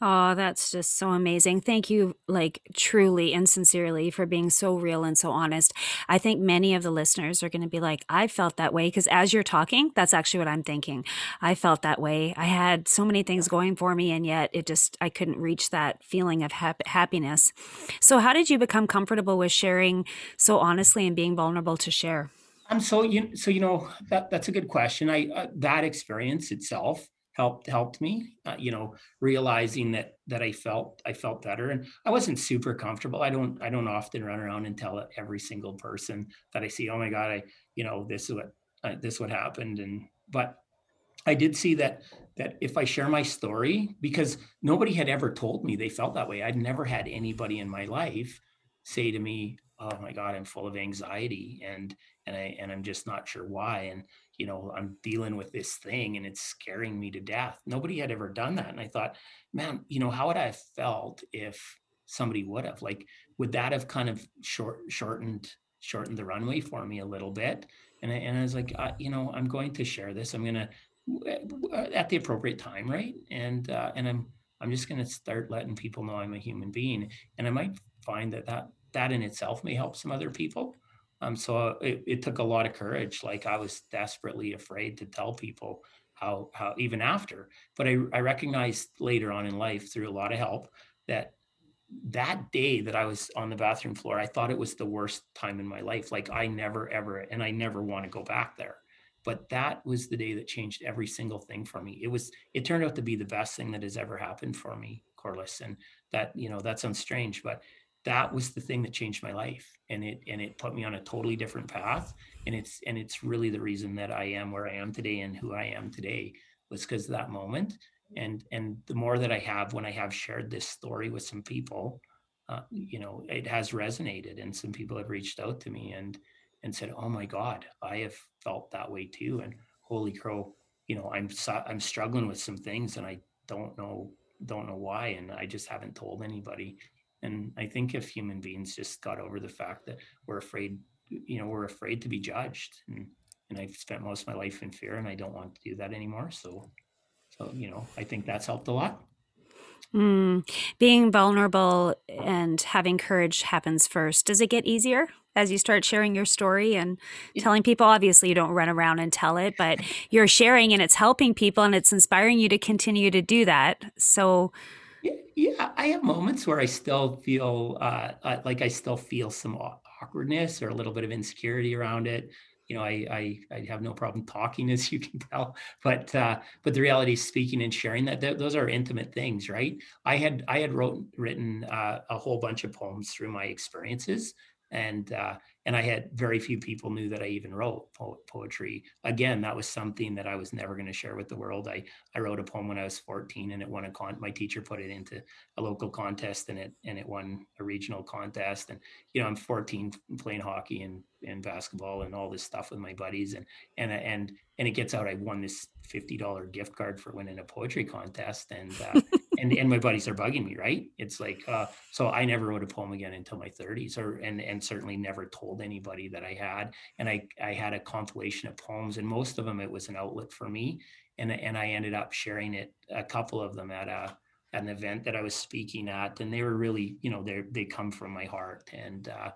S2: Oh, that's just so amazing. Thank you, like truly and sincerely, for being so real and so honest. I think many of the listeners are going to be like, I felt that way. Because as you're talking, that's actually what I'm thinking. I felt that way. I had so many things going for me, and yet it just, I couldn't reach that feeling of hap- happiness. So, how did you become comfortable with sharing so honestly and being vulnerable to share?
S3: Um, so you so you know that that's a good question. I uh, that experience itself helped helped me. Uh, you know, realizing that that I felt I felt better, and I wasn't super comfortable. I don't I don't often run around and tell every single person that I see. Oh my God, I you know this is what uh, this what happened, and but I did see that that if I share my story, because nobody had ever told me they felt that way. I'd never had anybody in my life say to me, "Oh my God, I'm full of anxiety," and and I and I'm just not sure why. And you know, I'm dealing with this thing and it's scaring me to death. Nobody had ever done that. And I thought, man, you know, how would I have felt if somebody would have? Like, would that have kind of short shortened shortened the runway for me a little bit? And I, and I was like, uh, you know, I'm going to share this. I'm gonna at the appropriate time, right? And uh, and I'm I'm just gonna start letting people know I'm a human being, and I might find that that that in itself may help some other people um, so it, it took a lot of courage. Like I was desperately afraid to tell people how how even after. But I, I recognized later on in life through a lot of help that that day that I was on the bathroom floor, I thought it was the worst time in my life. Like I never ever, and I never want to go back there. But that was the day that changed every single thing for me. It was, it turned out to be the best thing that has ever happened for me, Corliss. And that, you know, that sounds strange, but that was the thing that changed my life and it and it put me on a totally different path and it's and it's really the reason that I am where I am today and who I am today was because of that moment. And and the more that I have when I have shared this story with some people, uh, you know, it has resonated, and some people have reached out to me and and said, "Oh my God, I have felt that way too." And holy crow, you know, I'm I'm struggling with some things, and I don't know don't know why, and I just haven't told anybody. And I think if human beings just got over the fact that we're afraid, you know, we're afraid to be judged, and and I've spent most of my life in fear, and I don't want to do that anymore. So, so you know, I think that's helped a lot.
S2: Mm, being vulnerable and having courage happens first. Does it get easier as you start sharing your story and telling people? Obviously, you don't run around and tell it, but you're sharing and it's helping people and it's inspiring you to continue to do that. So,
S3: yeah, I have moments where I still feel uh, uh, like I still feel some awkwardness or a little bit of insecurity around it you know, I, I, I have no problem talking, as you can tell. But uh, but the reality is, speaking and sharing that th- those are intimate things, right? I had I had wrote written uh, a whole bunch of poems through my experiences, and uh, and I had very few people knew that I even wrote po- poetry. Again, that was something that I was never going to share with the world. I I wrote a poem when I was 14, and it won a con. My teacher put it into a local contest, and it and it won a regional contest. And you know, I'm 14 playing hockey and and basketball and all this stuff with my buddies, and and and and it gets out. I won this $50 gift card for winning a poetry contest, and uh, and and my buddies are bugging me, right? It's like uh, so I never wrote a poem again until my 30s, or and and certainly never told anybody that I had. And I I had a compilation of poems, and most of them it was an outlet for me, and and I ended up sharing it a couple of them at a at an event that I was speaking at, and they were really you know they they come from my heart and. Uh,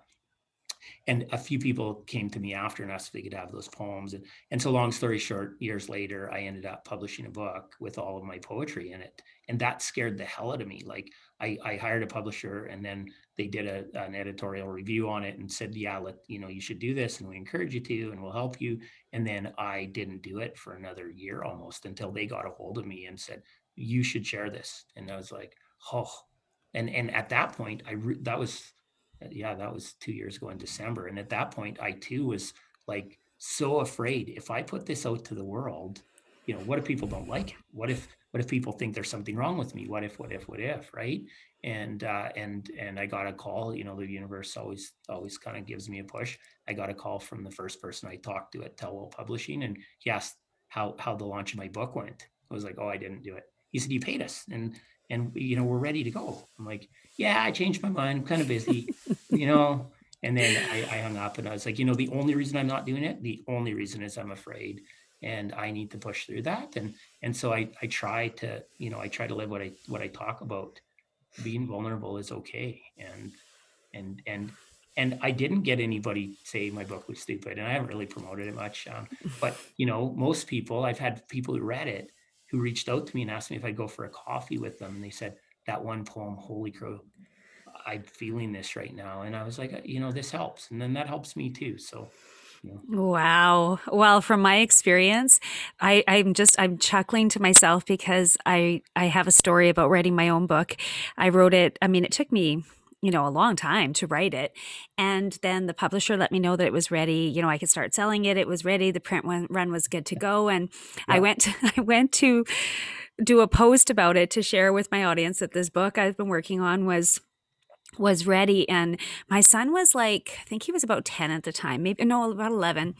S3: and a few people came to me after and asked if they could have those poems. And and so long story short years later i ended up publishing a book with all of my poetry in it. And that scared the hell out of me. Like i i hired a publisher and then they did a, an editorial review on it and said yeah let you know you should do this and we encourage you to and we'll help you. And then i didn't do it for another year almost until they got a hold of me and said you should share this. And i was like oh. And and at that point i re- that was yeah, that was two years ago in December. And at that point, I too was like so afraid if I put this out to the world, you know, what if people don't like it? What if what if people think there's something wrong with me? What if, what if, what if, right? And uh, and and I got a call. You know, the universe always always kind of gives me a push. I got a call from the first person I talked to at Tellwell Publishing, and he asked how how the launch of my book went. I was like, oh, I didn't do it. He said, you paid us, and and you know we're ready to go. I'm like, yeah, I changed my mind. I'm kind of busy, you know. And then I, I hung up and I was like, you know, the only reason I'm not doing it, the only reason is I'm afraid and I need to push through that. And and so I I try to, you know, I try to live what I what I talk about. Being vulnerable is okay. And and and and I didn't get anybody say my book was stupid, and I haven't really promoted it much. Um, but you know, most people I've had people who read it who reached out to me and asked me if I'd go for a coffee with them, and they said, that one poem, Holy Crow, I'm feeling this right now. And I was like, you know, this helps. And then that helps me too. So,
S2: Wow. Well, from my experience, I, I'm just I'm chuckling to myself because I I have a story about writing my own book. I wrote it. I mean, it took me you know a long time to write it and then the publisher let me know that it was ready you know i could start selling it it was ready the print run was good to go and yeah. i went to, i went to do a post about it to share with my audience that this book I've been working on was was ready and my son was like i think he was about 10 at the time maybe no about 11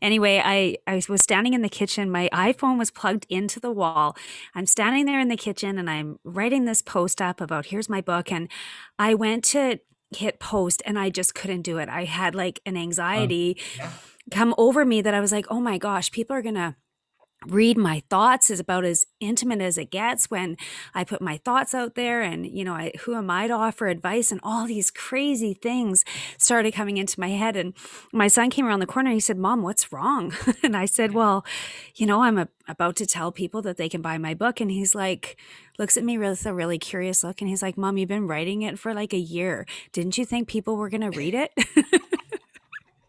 S2: anyway i i was standing in the kitchen. My iphone was plugged into the wall. I'm standing there in the kitchen and i'm writing this post up about here's my book and i went to hit post and i just couldn't do it. I had like an anxiety um, yeah. come over me that i was like oh my gosh people are gonna read my thoughts is about as intimate as it gets when I put my thoughts out there and you know I, who am I to offer advice? And all these crazy things started coming into my head. And my son came around the corner he said mom what's wrong? And I said well you know I'm a, about to tell people that they can buy my book. And he's like looks at me with a really curious look and he's like mom you've been writing it for like a year. Didn't you think people were going to read it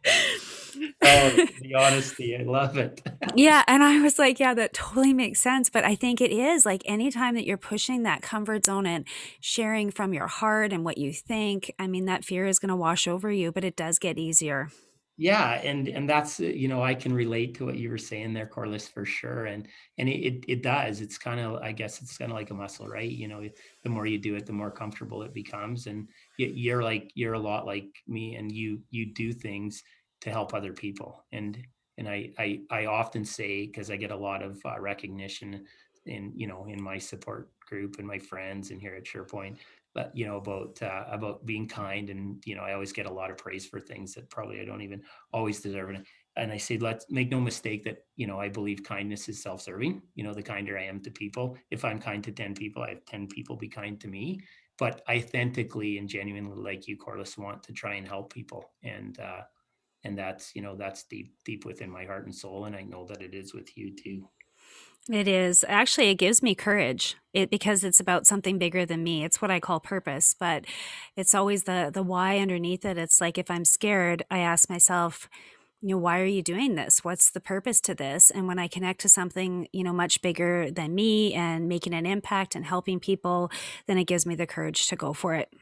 S3: oh, the honesty. I love it.
S2: yeah. And I was like, yeah, that totally makes sense. But I think it is like anytime that you're pushing that comfort zone and sharing from your heart and what you think, I mean, that fear is going to wash over you, but it does get easier.
S3: yeah and and that's uh, you know i can relate to what you were saying there corliss for sure and and it it, it does it's kind of i guess it's kind of like a muscle right you know the more you do it the more comfortable it becomes and you're like you're a lot like me and you you do things to help other people. And and i i, I often say because i get a lot of uh, recognition in you know in my support group and my friends and here at SurePoint but you know about uh, about being kind and you know i always get a lot of praise for things that probably i don't even always deserve. And, and i say let's make no mistake that you know i believe kindness is self-serving. You know the kinder i am to people. If i'm kind to 10 people i have 10 people be kind to me. But authentically and genuinely like you corliss want to try and help people. And uh and that's you know that's deep deep within my heart and soul and i know that it is with you too
S2: it is. Actually, it gives me courage. It because it's about something bigger than me. It's what I call purpose, but it's always the the why underneath it. It's like if I'm scared, I ask myself, you know, why are you doing this? What's the purpose to this? And when I connect to something, you know, much bigger than me and making an impact and helping people, then it gives me the courage to go for it.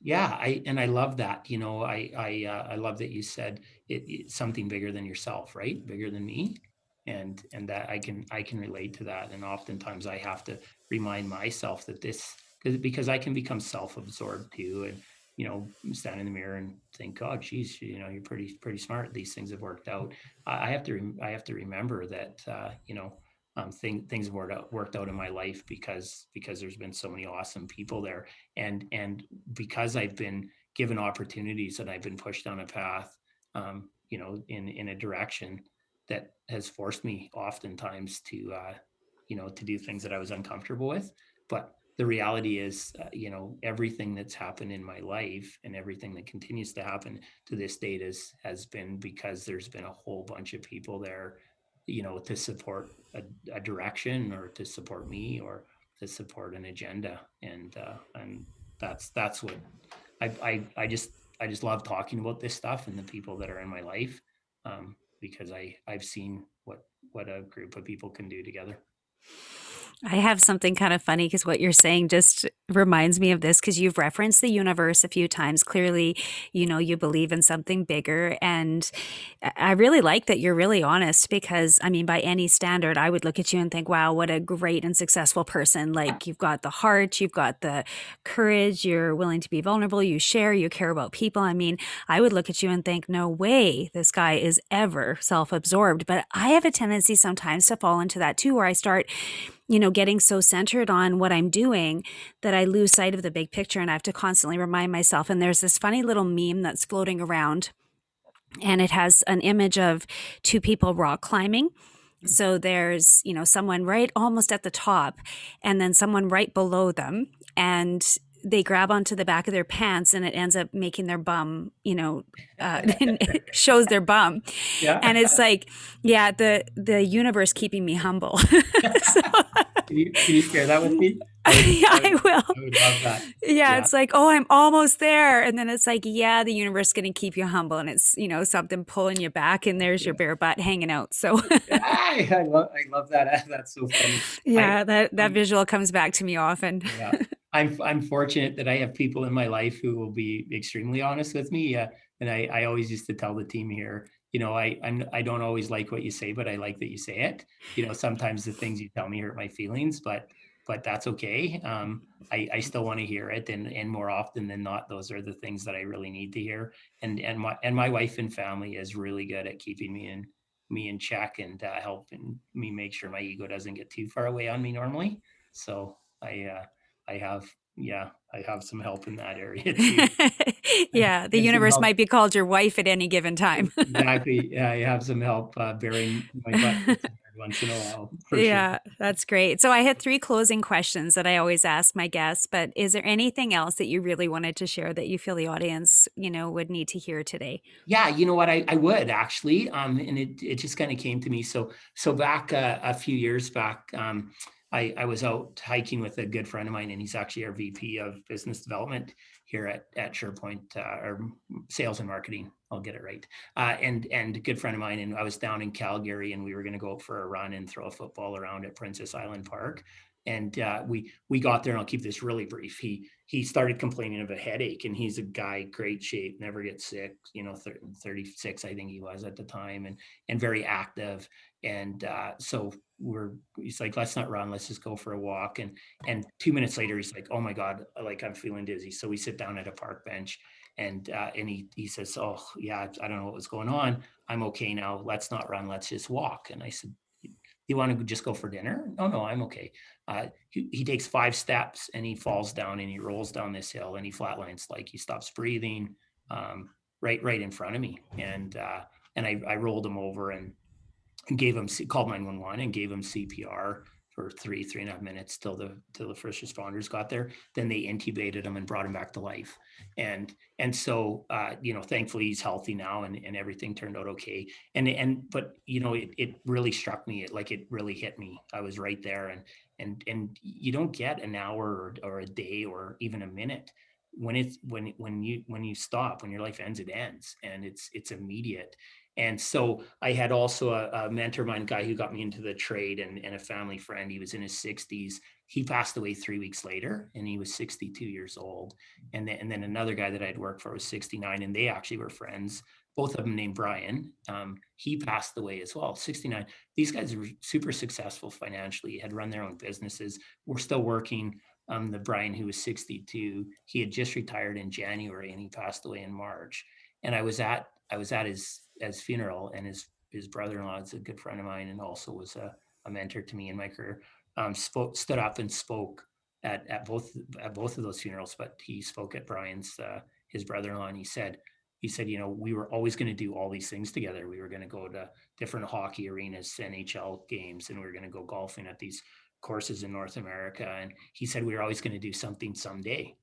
S3: Yeah, I and I love that. You know, I I uh, I love that you said it, it's something bigger than yourself, right? Bigger than me. And and that i can i can relate to that. And oftentimes i have to remind myself that this because i can become self-absorbed too. And you know stand in the mirror and think oh geez you know you're pretty pretty smart. These things have worked out. I have to i have to remember that uh, you know um, thing, things worked out worked out in my life because because there's been so many awesome people there. And and because i've been given opportunities and i've been pushed down a path um, you know in in a direction that has forced me oftentimes to uh, you know to do things that I was uncomfortable with. But the reality is, uh, you know, everything that's happened in my life and everything that continues to happen to this date is has been because there's been a whole bunch of people there, you know, to support a, a direction or to support me or to support an agenda, and uh, and that's that's what I I I just I just love talking about this stuff and the people that are in my life. Um, because I I've seen what what a group of people can do together.
S2: I have something kind of funny because what you're saying just reminds me of this because you've referenced the universe a few times. Clearly, you know, you believe in something bigger. And I really like that you're really honest because, I mean, by any standard, I would look at you and think, wow, what a great and successful person. Like, you've got the heart, you've got the courage, you're willing to be vulnerable, you share, you care about people. I mean, I would look at you and think, no way this guy is ever self absorbed. But I have a tendency sometimes to fall into that too, where I start you know, getting so centered on what I'm doing that I lose sight of the big picture and I have to constantly remind myself. And there's this funny little meme that's floating around, and it has an image of two people rock climbing. So there's, you know, someone right almost at the top and then someone right below them. And they grab onto the back of their pants and it ends up making their bum, you know, uh, shows their bum. Yeah. And it's like, yeah, the the universe keeping me humble.
S3: so, can, you, can you share that with me?
S2: I, would, I, I will. I would love that. Yeah, yeah, it's like, oh, I'm almost there. And then it's like, yeah, the universe is going to keep you humble. And it's, you know, something pulling you back and there's yeah. your bare butt hanging out. So
S3: I, I, love, I love that. That's so funny.
S2: Yeah, that, that visual comes back to me often.
S3: Yeah. I'm I'm fortunate that I have people in my life who will be extremely honest with me. Uh, and I, I always used to tell the team here, you know, I I'm, I don't always like what you say, but I like that you say it. You know, sometimes the things you tell me hurt my feelings, but but that's okay. Um, I, I still want to hear it, and and more often than not, those are the things that I really need to hear. And and my and my wife and family is really good at keeping me in me in check and uh, helping me make sure my ego doesn't get too far away on me normally. So I uh, I have yeah, I have some help in that area too.
S2: yeah, the universe might be called your wife at any given time.
S3: exactly. Yeah, I have some help uh, bearing my butt once in a while.
S2: yeah,
S3: sure.
S2: that's great. So I had three closing questions that I always ask my guests, but is there anything else that you really wanted to share that you feel the audience, you know, would need to hear today?
S3: Yeah, you know what, I, I would actually, um, and it, it just kind of came to me. So, so back uh, a few years back, um, I, I was out hiking with a good friend of mine, and he's actually our VP of business development here at, at SurePoint, uh, or sales and marketing. I'll get it right. Uh, and and good friend of mine, and I was down in Calgary, and we were going to go out for a run and throw a football around at Princess Island Park. and uh, we we got there and i'll keep this really brief he he started complaining of a headache and he's a guy great shape never gets sick you know 36 i think he was at the time and and very active and uh, so we're he's like let's not run let's just go for a walk and and two minutes later he's like oh my god like i'm feeling dizzy so we sit down at a park bench and uh, and he he says oh yeah i don't know what was going on i'm okay now let's not run let's just walk and i said you want to just go for dinner? No, no, I'm okay. Uh, he, he takes five steps and he falls down and he rolls down this hill and he flatlines like he stops breathing um, right right in front of me. And uh, and I, I rolled him over and, and gave him called 911 and gave him CPR for three, three and a half minutes till the till the first responders got there. Then they intubated him and brought him back to life. And and so uh, you know, thankfully he's healthy now and, and everything turned out okay. And and but you know, it, it really struck me. It like it really hit me. I was right there and and and you don't get an hour or, or a day or even a minute when it's when when you when you stop when your life ends it ends and it's it's immediate and so I had also a, a mentor of mine, guy who got me into the trade and, and a family friend. He was in his 60s. He passed away three weeks later and he was 62 years old. And then, and then another guy that I'd worked for was 69 and they actually were friends, both of them named Brian. Um, he passed away as well, 69. These guys were super successful financially, had run their own businesses, were still working. Um, the Brian who was 62, he had just retired in January and he passed away in March. And I was at I was at his his funeral, and his his brother-in-law is a good friend of mine, and also was a, a mentor to me in my career. Um, spoke, stood up and spoke at, at both at both of those funerals, but he spoke at Brian's uh, his brother-in-law, and he said he said, you know, we were always going to do all these things together. We were going to go to different hockey arenas, NHL games, and we were going to go golfing at these courses in North America. And he said we were always going to do something someday.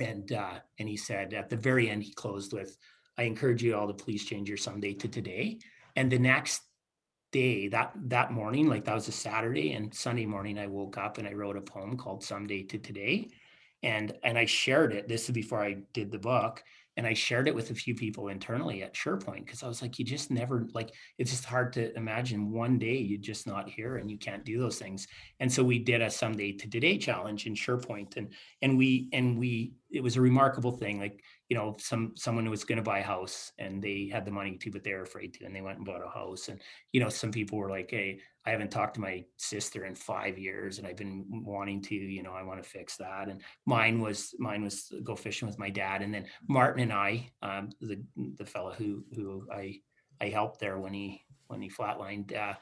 S3: And uh, and he said at the very end, he closed with, I encourage you all to please change your someday to today. And the next day, that that morning, like that was a Saturday, and Sunday morning, I woke up and I wrote a poem called Someday to Today. And and I shared it. This is before I did the book and I shared it with a few people internally at SurePoint because I was like, you just never like it's just hard to imagine one day you're just not here and you can't do those things. And so we did a someday to today challenge in SurePoint and and we and we it was a remarkable thing. Like you know, some someone was going to buy a house and they had the money to, but they were afraid to, and they went and bought a house. And you know, some people were like, "Hey, I haven't talked to my sister in five years, and I've been wanting to, you know, I want to fix that." And mine was mine was go fishing with my dad, and then Martin and I, um, the the fellow who who I I helped there when he when he flatlined, uh,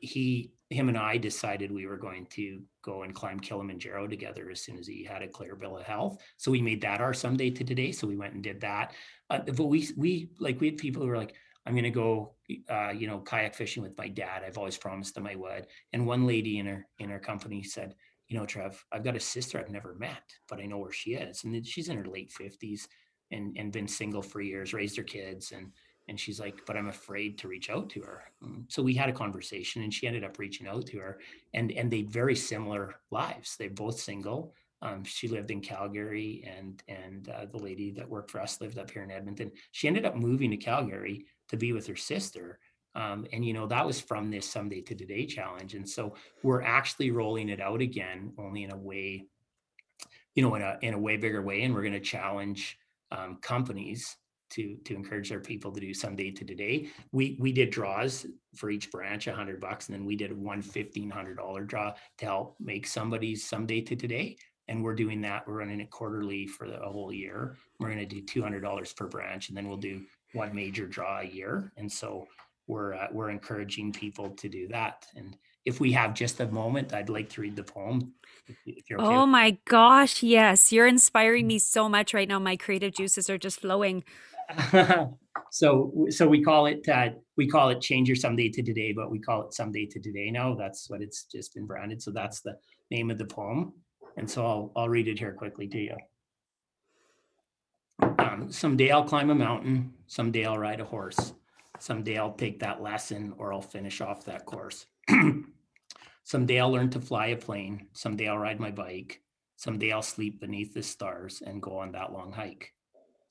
S3: he him and I decided we were going to go and climb Kilimanjaro together as soon as he had a clear bill of health. So we made that our someday to today. So we went and did that. Uh, but we we like we had people who were like, I'm going to go, uh, you know, kayak fishing with my dad. I've always promised them I would. And one lady in her in her company said, you know, Trev, I've got a sister I've never met, but I know where she is, and she's in her late fifties and and been single for years, raised her kids, and and she's like, but I'm afraid to reach out to her. Mm, so we had a conversation and she ended up reaching out to her and, and they very similar lives. They're both single. Um, she lived in Calgary and, and uh, the lady that worked for us lived up here in Edmonton. She ended up moving to Calgary to be with her sister. Um, and you know that was from this someday to today challenge and so we're actually rolling it out again only in a way you know in a in a way bigger way and we're going to challenge um, companies to to encourage their people to do someday to today. We we did draws for each branch, a hundred bucks, and then we did one fifteen hundred dollar draw to help make somebody's someday to today. And we're doing that. We're running it quarterly for the a whole year. We're going to do two hundred dollars per branch, and then we'll do one major draw a year. And so we're uh, we're encouraging people to do that. And if we have just a moment, I'd like to read the poem.
S2: If you're okay. Oh my gosh, yes. You're inspiring me so much right now. My creative juices are just flowing.
S3: so so we call it uh, we call it change your someday to today, but we call it someday to today now. That's what it's just been branded. So that's the name of the poem. And so I'll I'll read it here quickly to you. Um, someday I'll climb a mountain. Someday I'll ride a horse. Someday I'll take that lesson or I'll finish off that course. Someday I'll learn to fly a plane. Someday I'll ride my bike. Someday I'll sleep beneath the stars and go on that long hike.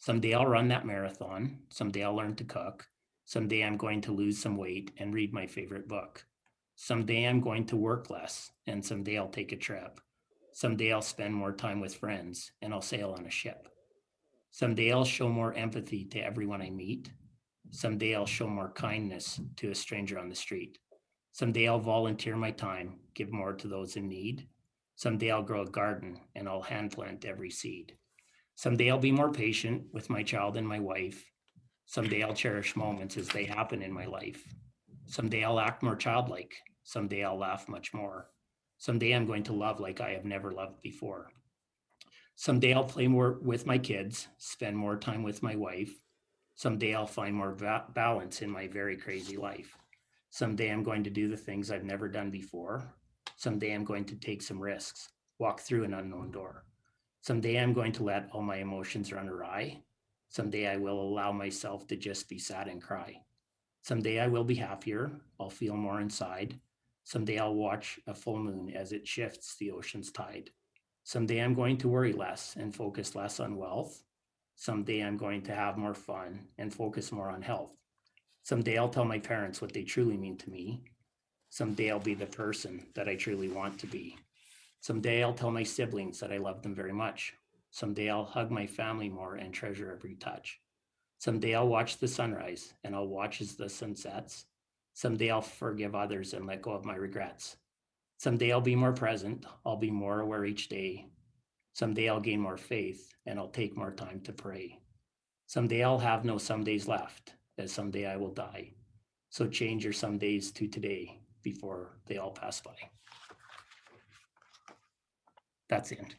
S3: Someday I'll run that marathon. Someday I'll learn to cook. Someday I'm going to lose some weight and read my favorite book. Someday I'm going to work less, and someday I'll take a trip. Someday I'll spend more time with friends, and I'll sail on a ship. Someday I'll show more empathy to everyone I meet. Someday I'll show more kindness to a stranger on the street. Someday I'll volunteer my time, give more to those in need. Someday I'll grow a garden and I'll hand plant every seed. Someday I'll be more patient with my child and my wife. Someday I'll cherish moments as they happen in my life. Someday I'll act more childlike. Someday I'll laugh much more. Someday I'm going to love like I have never loved before. Someday I'll play more with my kids, spend more time with my wife. Someday I'll find more va- balance in my very crazy life. Someday I'm going to do the things I've never done before. Someday I'm going to take some risks, walk through an unknown door. Someday I'm going to let all my emotions run awry. Someday I will allow myself to just be sad and cry. Someday I will be happier. I'll feel more inside. Someday I'll watch a full moon as it shifts the ocean's tide. Someday I'm going to worry less and focus less on wealth. Someday I'm going to have more fun and focus more on health. Someday I'll tell my parents what they truly mean to me. Someday I'll be the person that I truly want to be. Someday I'll tell my siblings that I love them very much. Someday I'll hug my family more and treasure every touch. Someday I'll watch the sunrise and I'll watch as the sun sets. Someday I'll forgive others and let go of my regrets. Someday I'll be more present. I'll be more aware each day. Someday I'll gain more faith and I'll take more time to pray. Someday I'll have no some days left, as someday I will die. So change your some days to today before they all pass by. That's the end.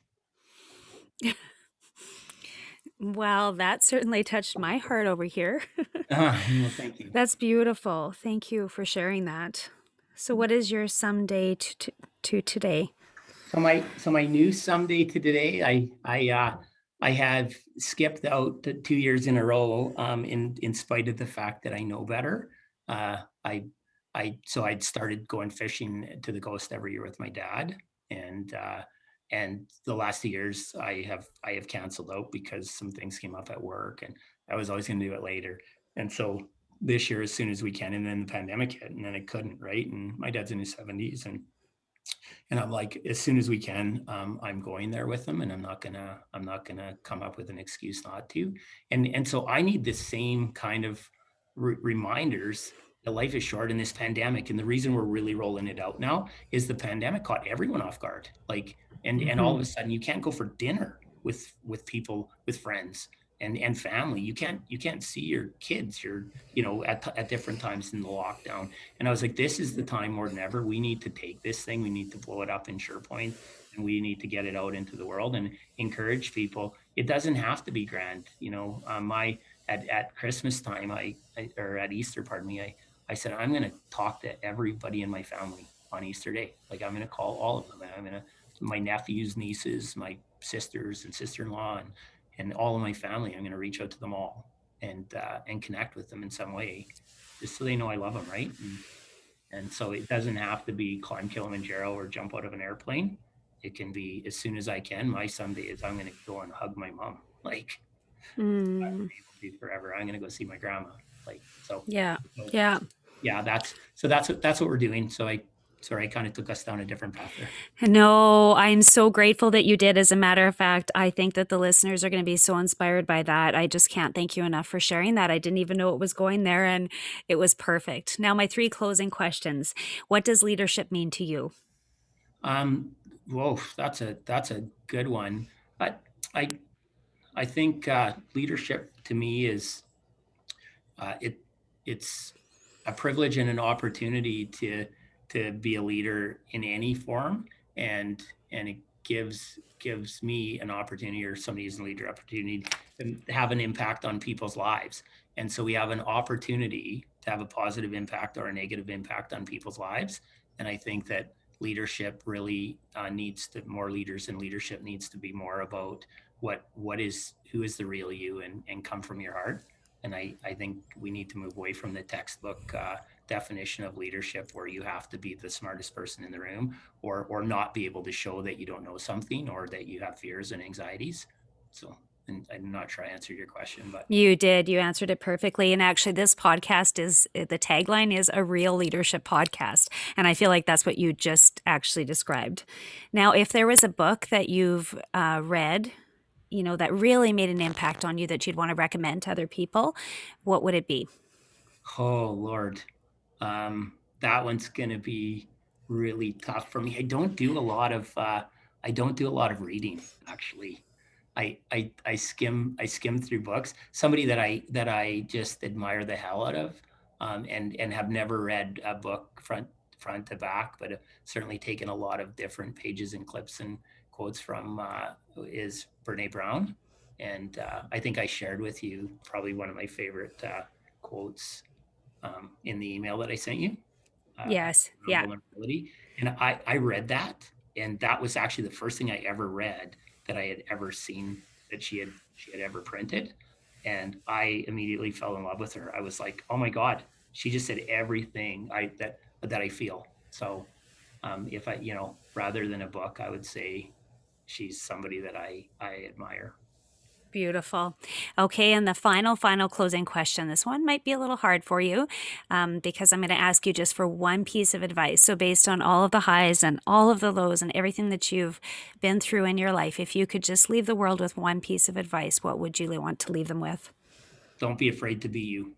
S2: Well, that certainly touched my heart over here.
S3: Ah, well, thank you.
S2: That's beautiful. Thank you for sharing that. So, what is your someday to, to, to today?
S3: So my so my new someday to today, I I uh I have skipped out two years in a row um in in spite of the fact that I know better. Uh I I so I'd started going fishing to the coast every year with my dad and uh and the last two years I have I have canceled out because some things came up at work and I was always gonna do it later. And so this year as soon as we can, and then the pandemic hit and then I couldn't, right? And my dad's in his 70s and and I'm like, as soon as we can, um, I'm going there with them, and I'm not gonna, I'm not gonna come up with an excuse not to. And and so I need the same kind of re- reminders life is short in this pandemic, and the reason we're really rolling it out now is the pandemic caught everyone off guard. Like, and and all of a sudden, you can't go for dinner with with people with friends and and family. You can't you can't see your kids. You're you know at, at different times in the lockdown. And i was like this is the time more than ever we need to take this thing. We need to blow it up in SurePoint and we need to get it out into the world and encourage people. It doesn't have to be grand you know. Um, my at, at christmas time I, I or at easter pardon me i i said i'm going to talk to everybody in my family on easter day. Like i'm going to call all of them. I'm going to my nephews nieces my sisters and sister-in-law and and all of my family i'm going to reach out to them all and uh, and connect with them in some way just so they know i love them right? And, and so it doesn't have to be climb kilimanjaro or jump out of an airplane. It can be as soon as i can my Sunday is i'm going to go and hug my mom. Like
S2: Mm,
S3: I'll be able to forever. I'm going to go see my grandma. Like so
S2: yeah,
S3: so,
S2: yeah.
S3: Yeah that's so that's what that's what we're doing so i sorry i kind of took us down a different path there
S2: No, I'm so grateful that you did. As a matter of fact, I think that the listeners are going to be so inspired by that. I just can't thank you enough for sharing that. I didn't even know it was going there, and it was perfect. Now, my three closing questions What does leadership mean to you?
S3: Um, whoa, that's a that's a good one. But I I think uh, leadership to me is uh, it it's a privilege and an opportunity to to be a leader in any form, and and it gives gives me an opportunity or somebody who's a leader opportunity to have an impact on people's lives. And so we have an opportunity to have a positive impact or a negative impact on people's lives. And I think that leadership really uh, needs to more leaders and leadership needs to be more about what what is who is the real you and and come from your heart and i i think we need to move away from the textbook uh, definition of leadership where you have to be the smartest person in the room or or not be able to show that you don't know something or that you have fears and anxieties so And I'm not sure I answered your question, but
S2: you did. You answered it perfectly. And actually, this podcast is the tagline is a real leadership podcast. And I feel like that's what you just actually described. Now, if there was a book that you've uh, read, you know, that really made an impact on you that you'd want to recommend to other people, what would it be?
S3: Oh, Lord. Um, that one's going to be really tough for me. I don't do a lot of, uh, I don't do a lot of reading actually. I, I I skim I skim through books. Somebody that I that I just admire the hell out of, um, and and have never read a book front front to back, but have certainly taken a lot of different pages and clips and quotes from uh, is Brene Brown, and uh, I think I shared with you probably one of my favorite uh, quotes um, in the email that I sent you.
S2: Uh, yes. Yeah.
S3: And I I read that, and that was actually the first thing I ever read that I had ever seen that she had she had ever printed. And I immediately fell in love with her. I was like, oh my God, she just said everything I that that I feel. So um, if I, you know, rather than a book, I would say she's somebody that I I admire.
S2: Beautiful. Okay, and the final, final closing question. This one might be a little hard for you um, because I'm going to ask you just for one piece of advice. So, based on all of the highs and all of the lows and everything that you've been through in your life, if you could just leave the world with one piece of advice, what would you want to leave them with?
S3: Don't be afraid to be you.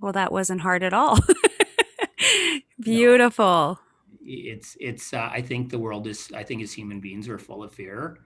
S2: Well, that wasn't hard at all. Beautiful. No,
S3: it's, it's, uh, I think the world is, I think as human beings, we're full of fear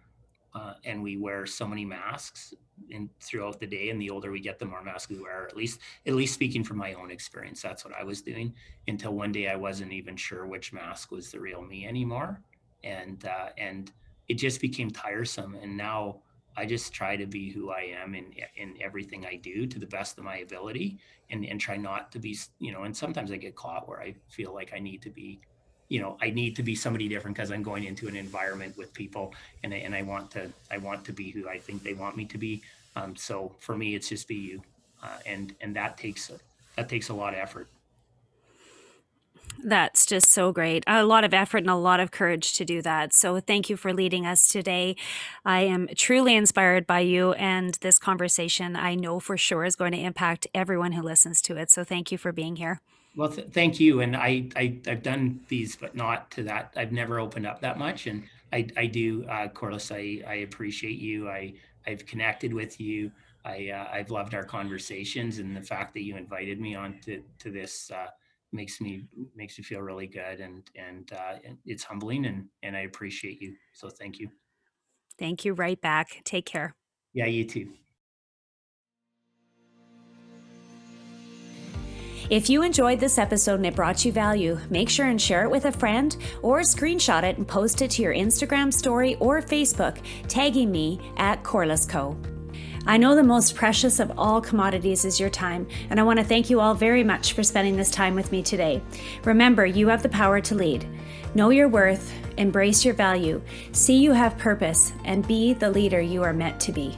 S3: uh, and we wear so many masks in throughout the day and the older we get the more masks we wear at least at least speaking from my own experience that's what i was doing until one day i wasn't even sure which mask was the real me anymore and uh, and it just became tiresome and now i just try to be who i am in in everything i do to the best of my ability and and try not to be you know and sometimes i get caught where i feel like i need to be you know i need to be somebody different because i'm going into an environment with people and, and i want to i want to be who i think they want me to be um, so for me it's just be you uh, and and that takes that takes a lot of effort
S2: that's just so great. A lot of effort and a lot of courage to do that. So, thank you for leading us today. I am truly inspired by you, and this conversation I know for sure is going to impact everyone who listens to it. So, thank you for being here.
S3: Well, th- thank you. And I, I, I've done these, but not to that. I've never opened up that much. And I, I do, uh, Corliss, I, I appreciate you. I, I've connected with you. I, uh, I've loved our conversations and the fact that you invited me on to, to this, uh, makes me, makes me feel really good. And, and, uh, it's humbling and, and I appreciate you. So thank you.
S2: Thank you right back. Take care.
S3: Yeah, you too.
S2: If you enjoyed this episode and it brought you value, make sure and share it with a friend or screenshot it and post it to your Instagram story or Facebook, tagging me at Corliss Co. I know the most precious of all commodities is your time, and I want to thank you all very much for spending this time with me today. Remember, you have the power to lead. Know your worth, embrace your value, see you have purpose, and be the leader you are meant to be.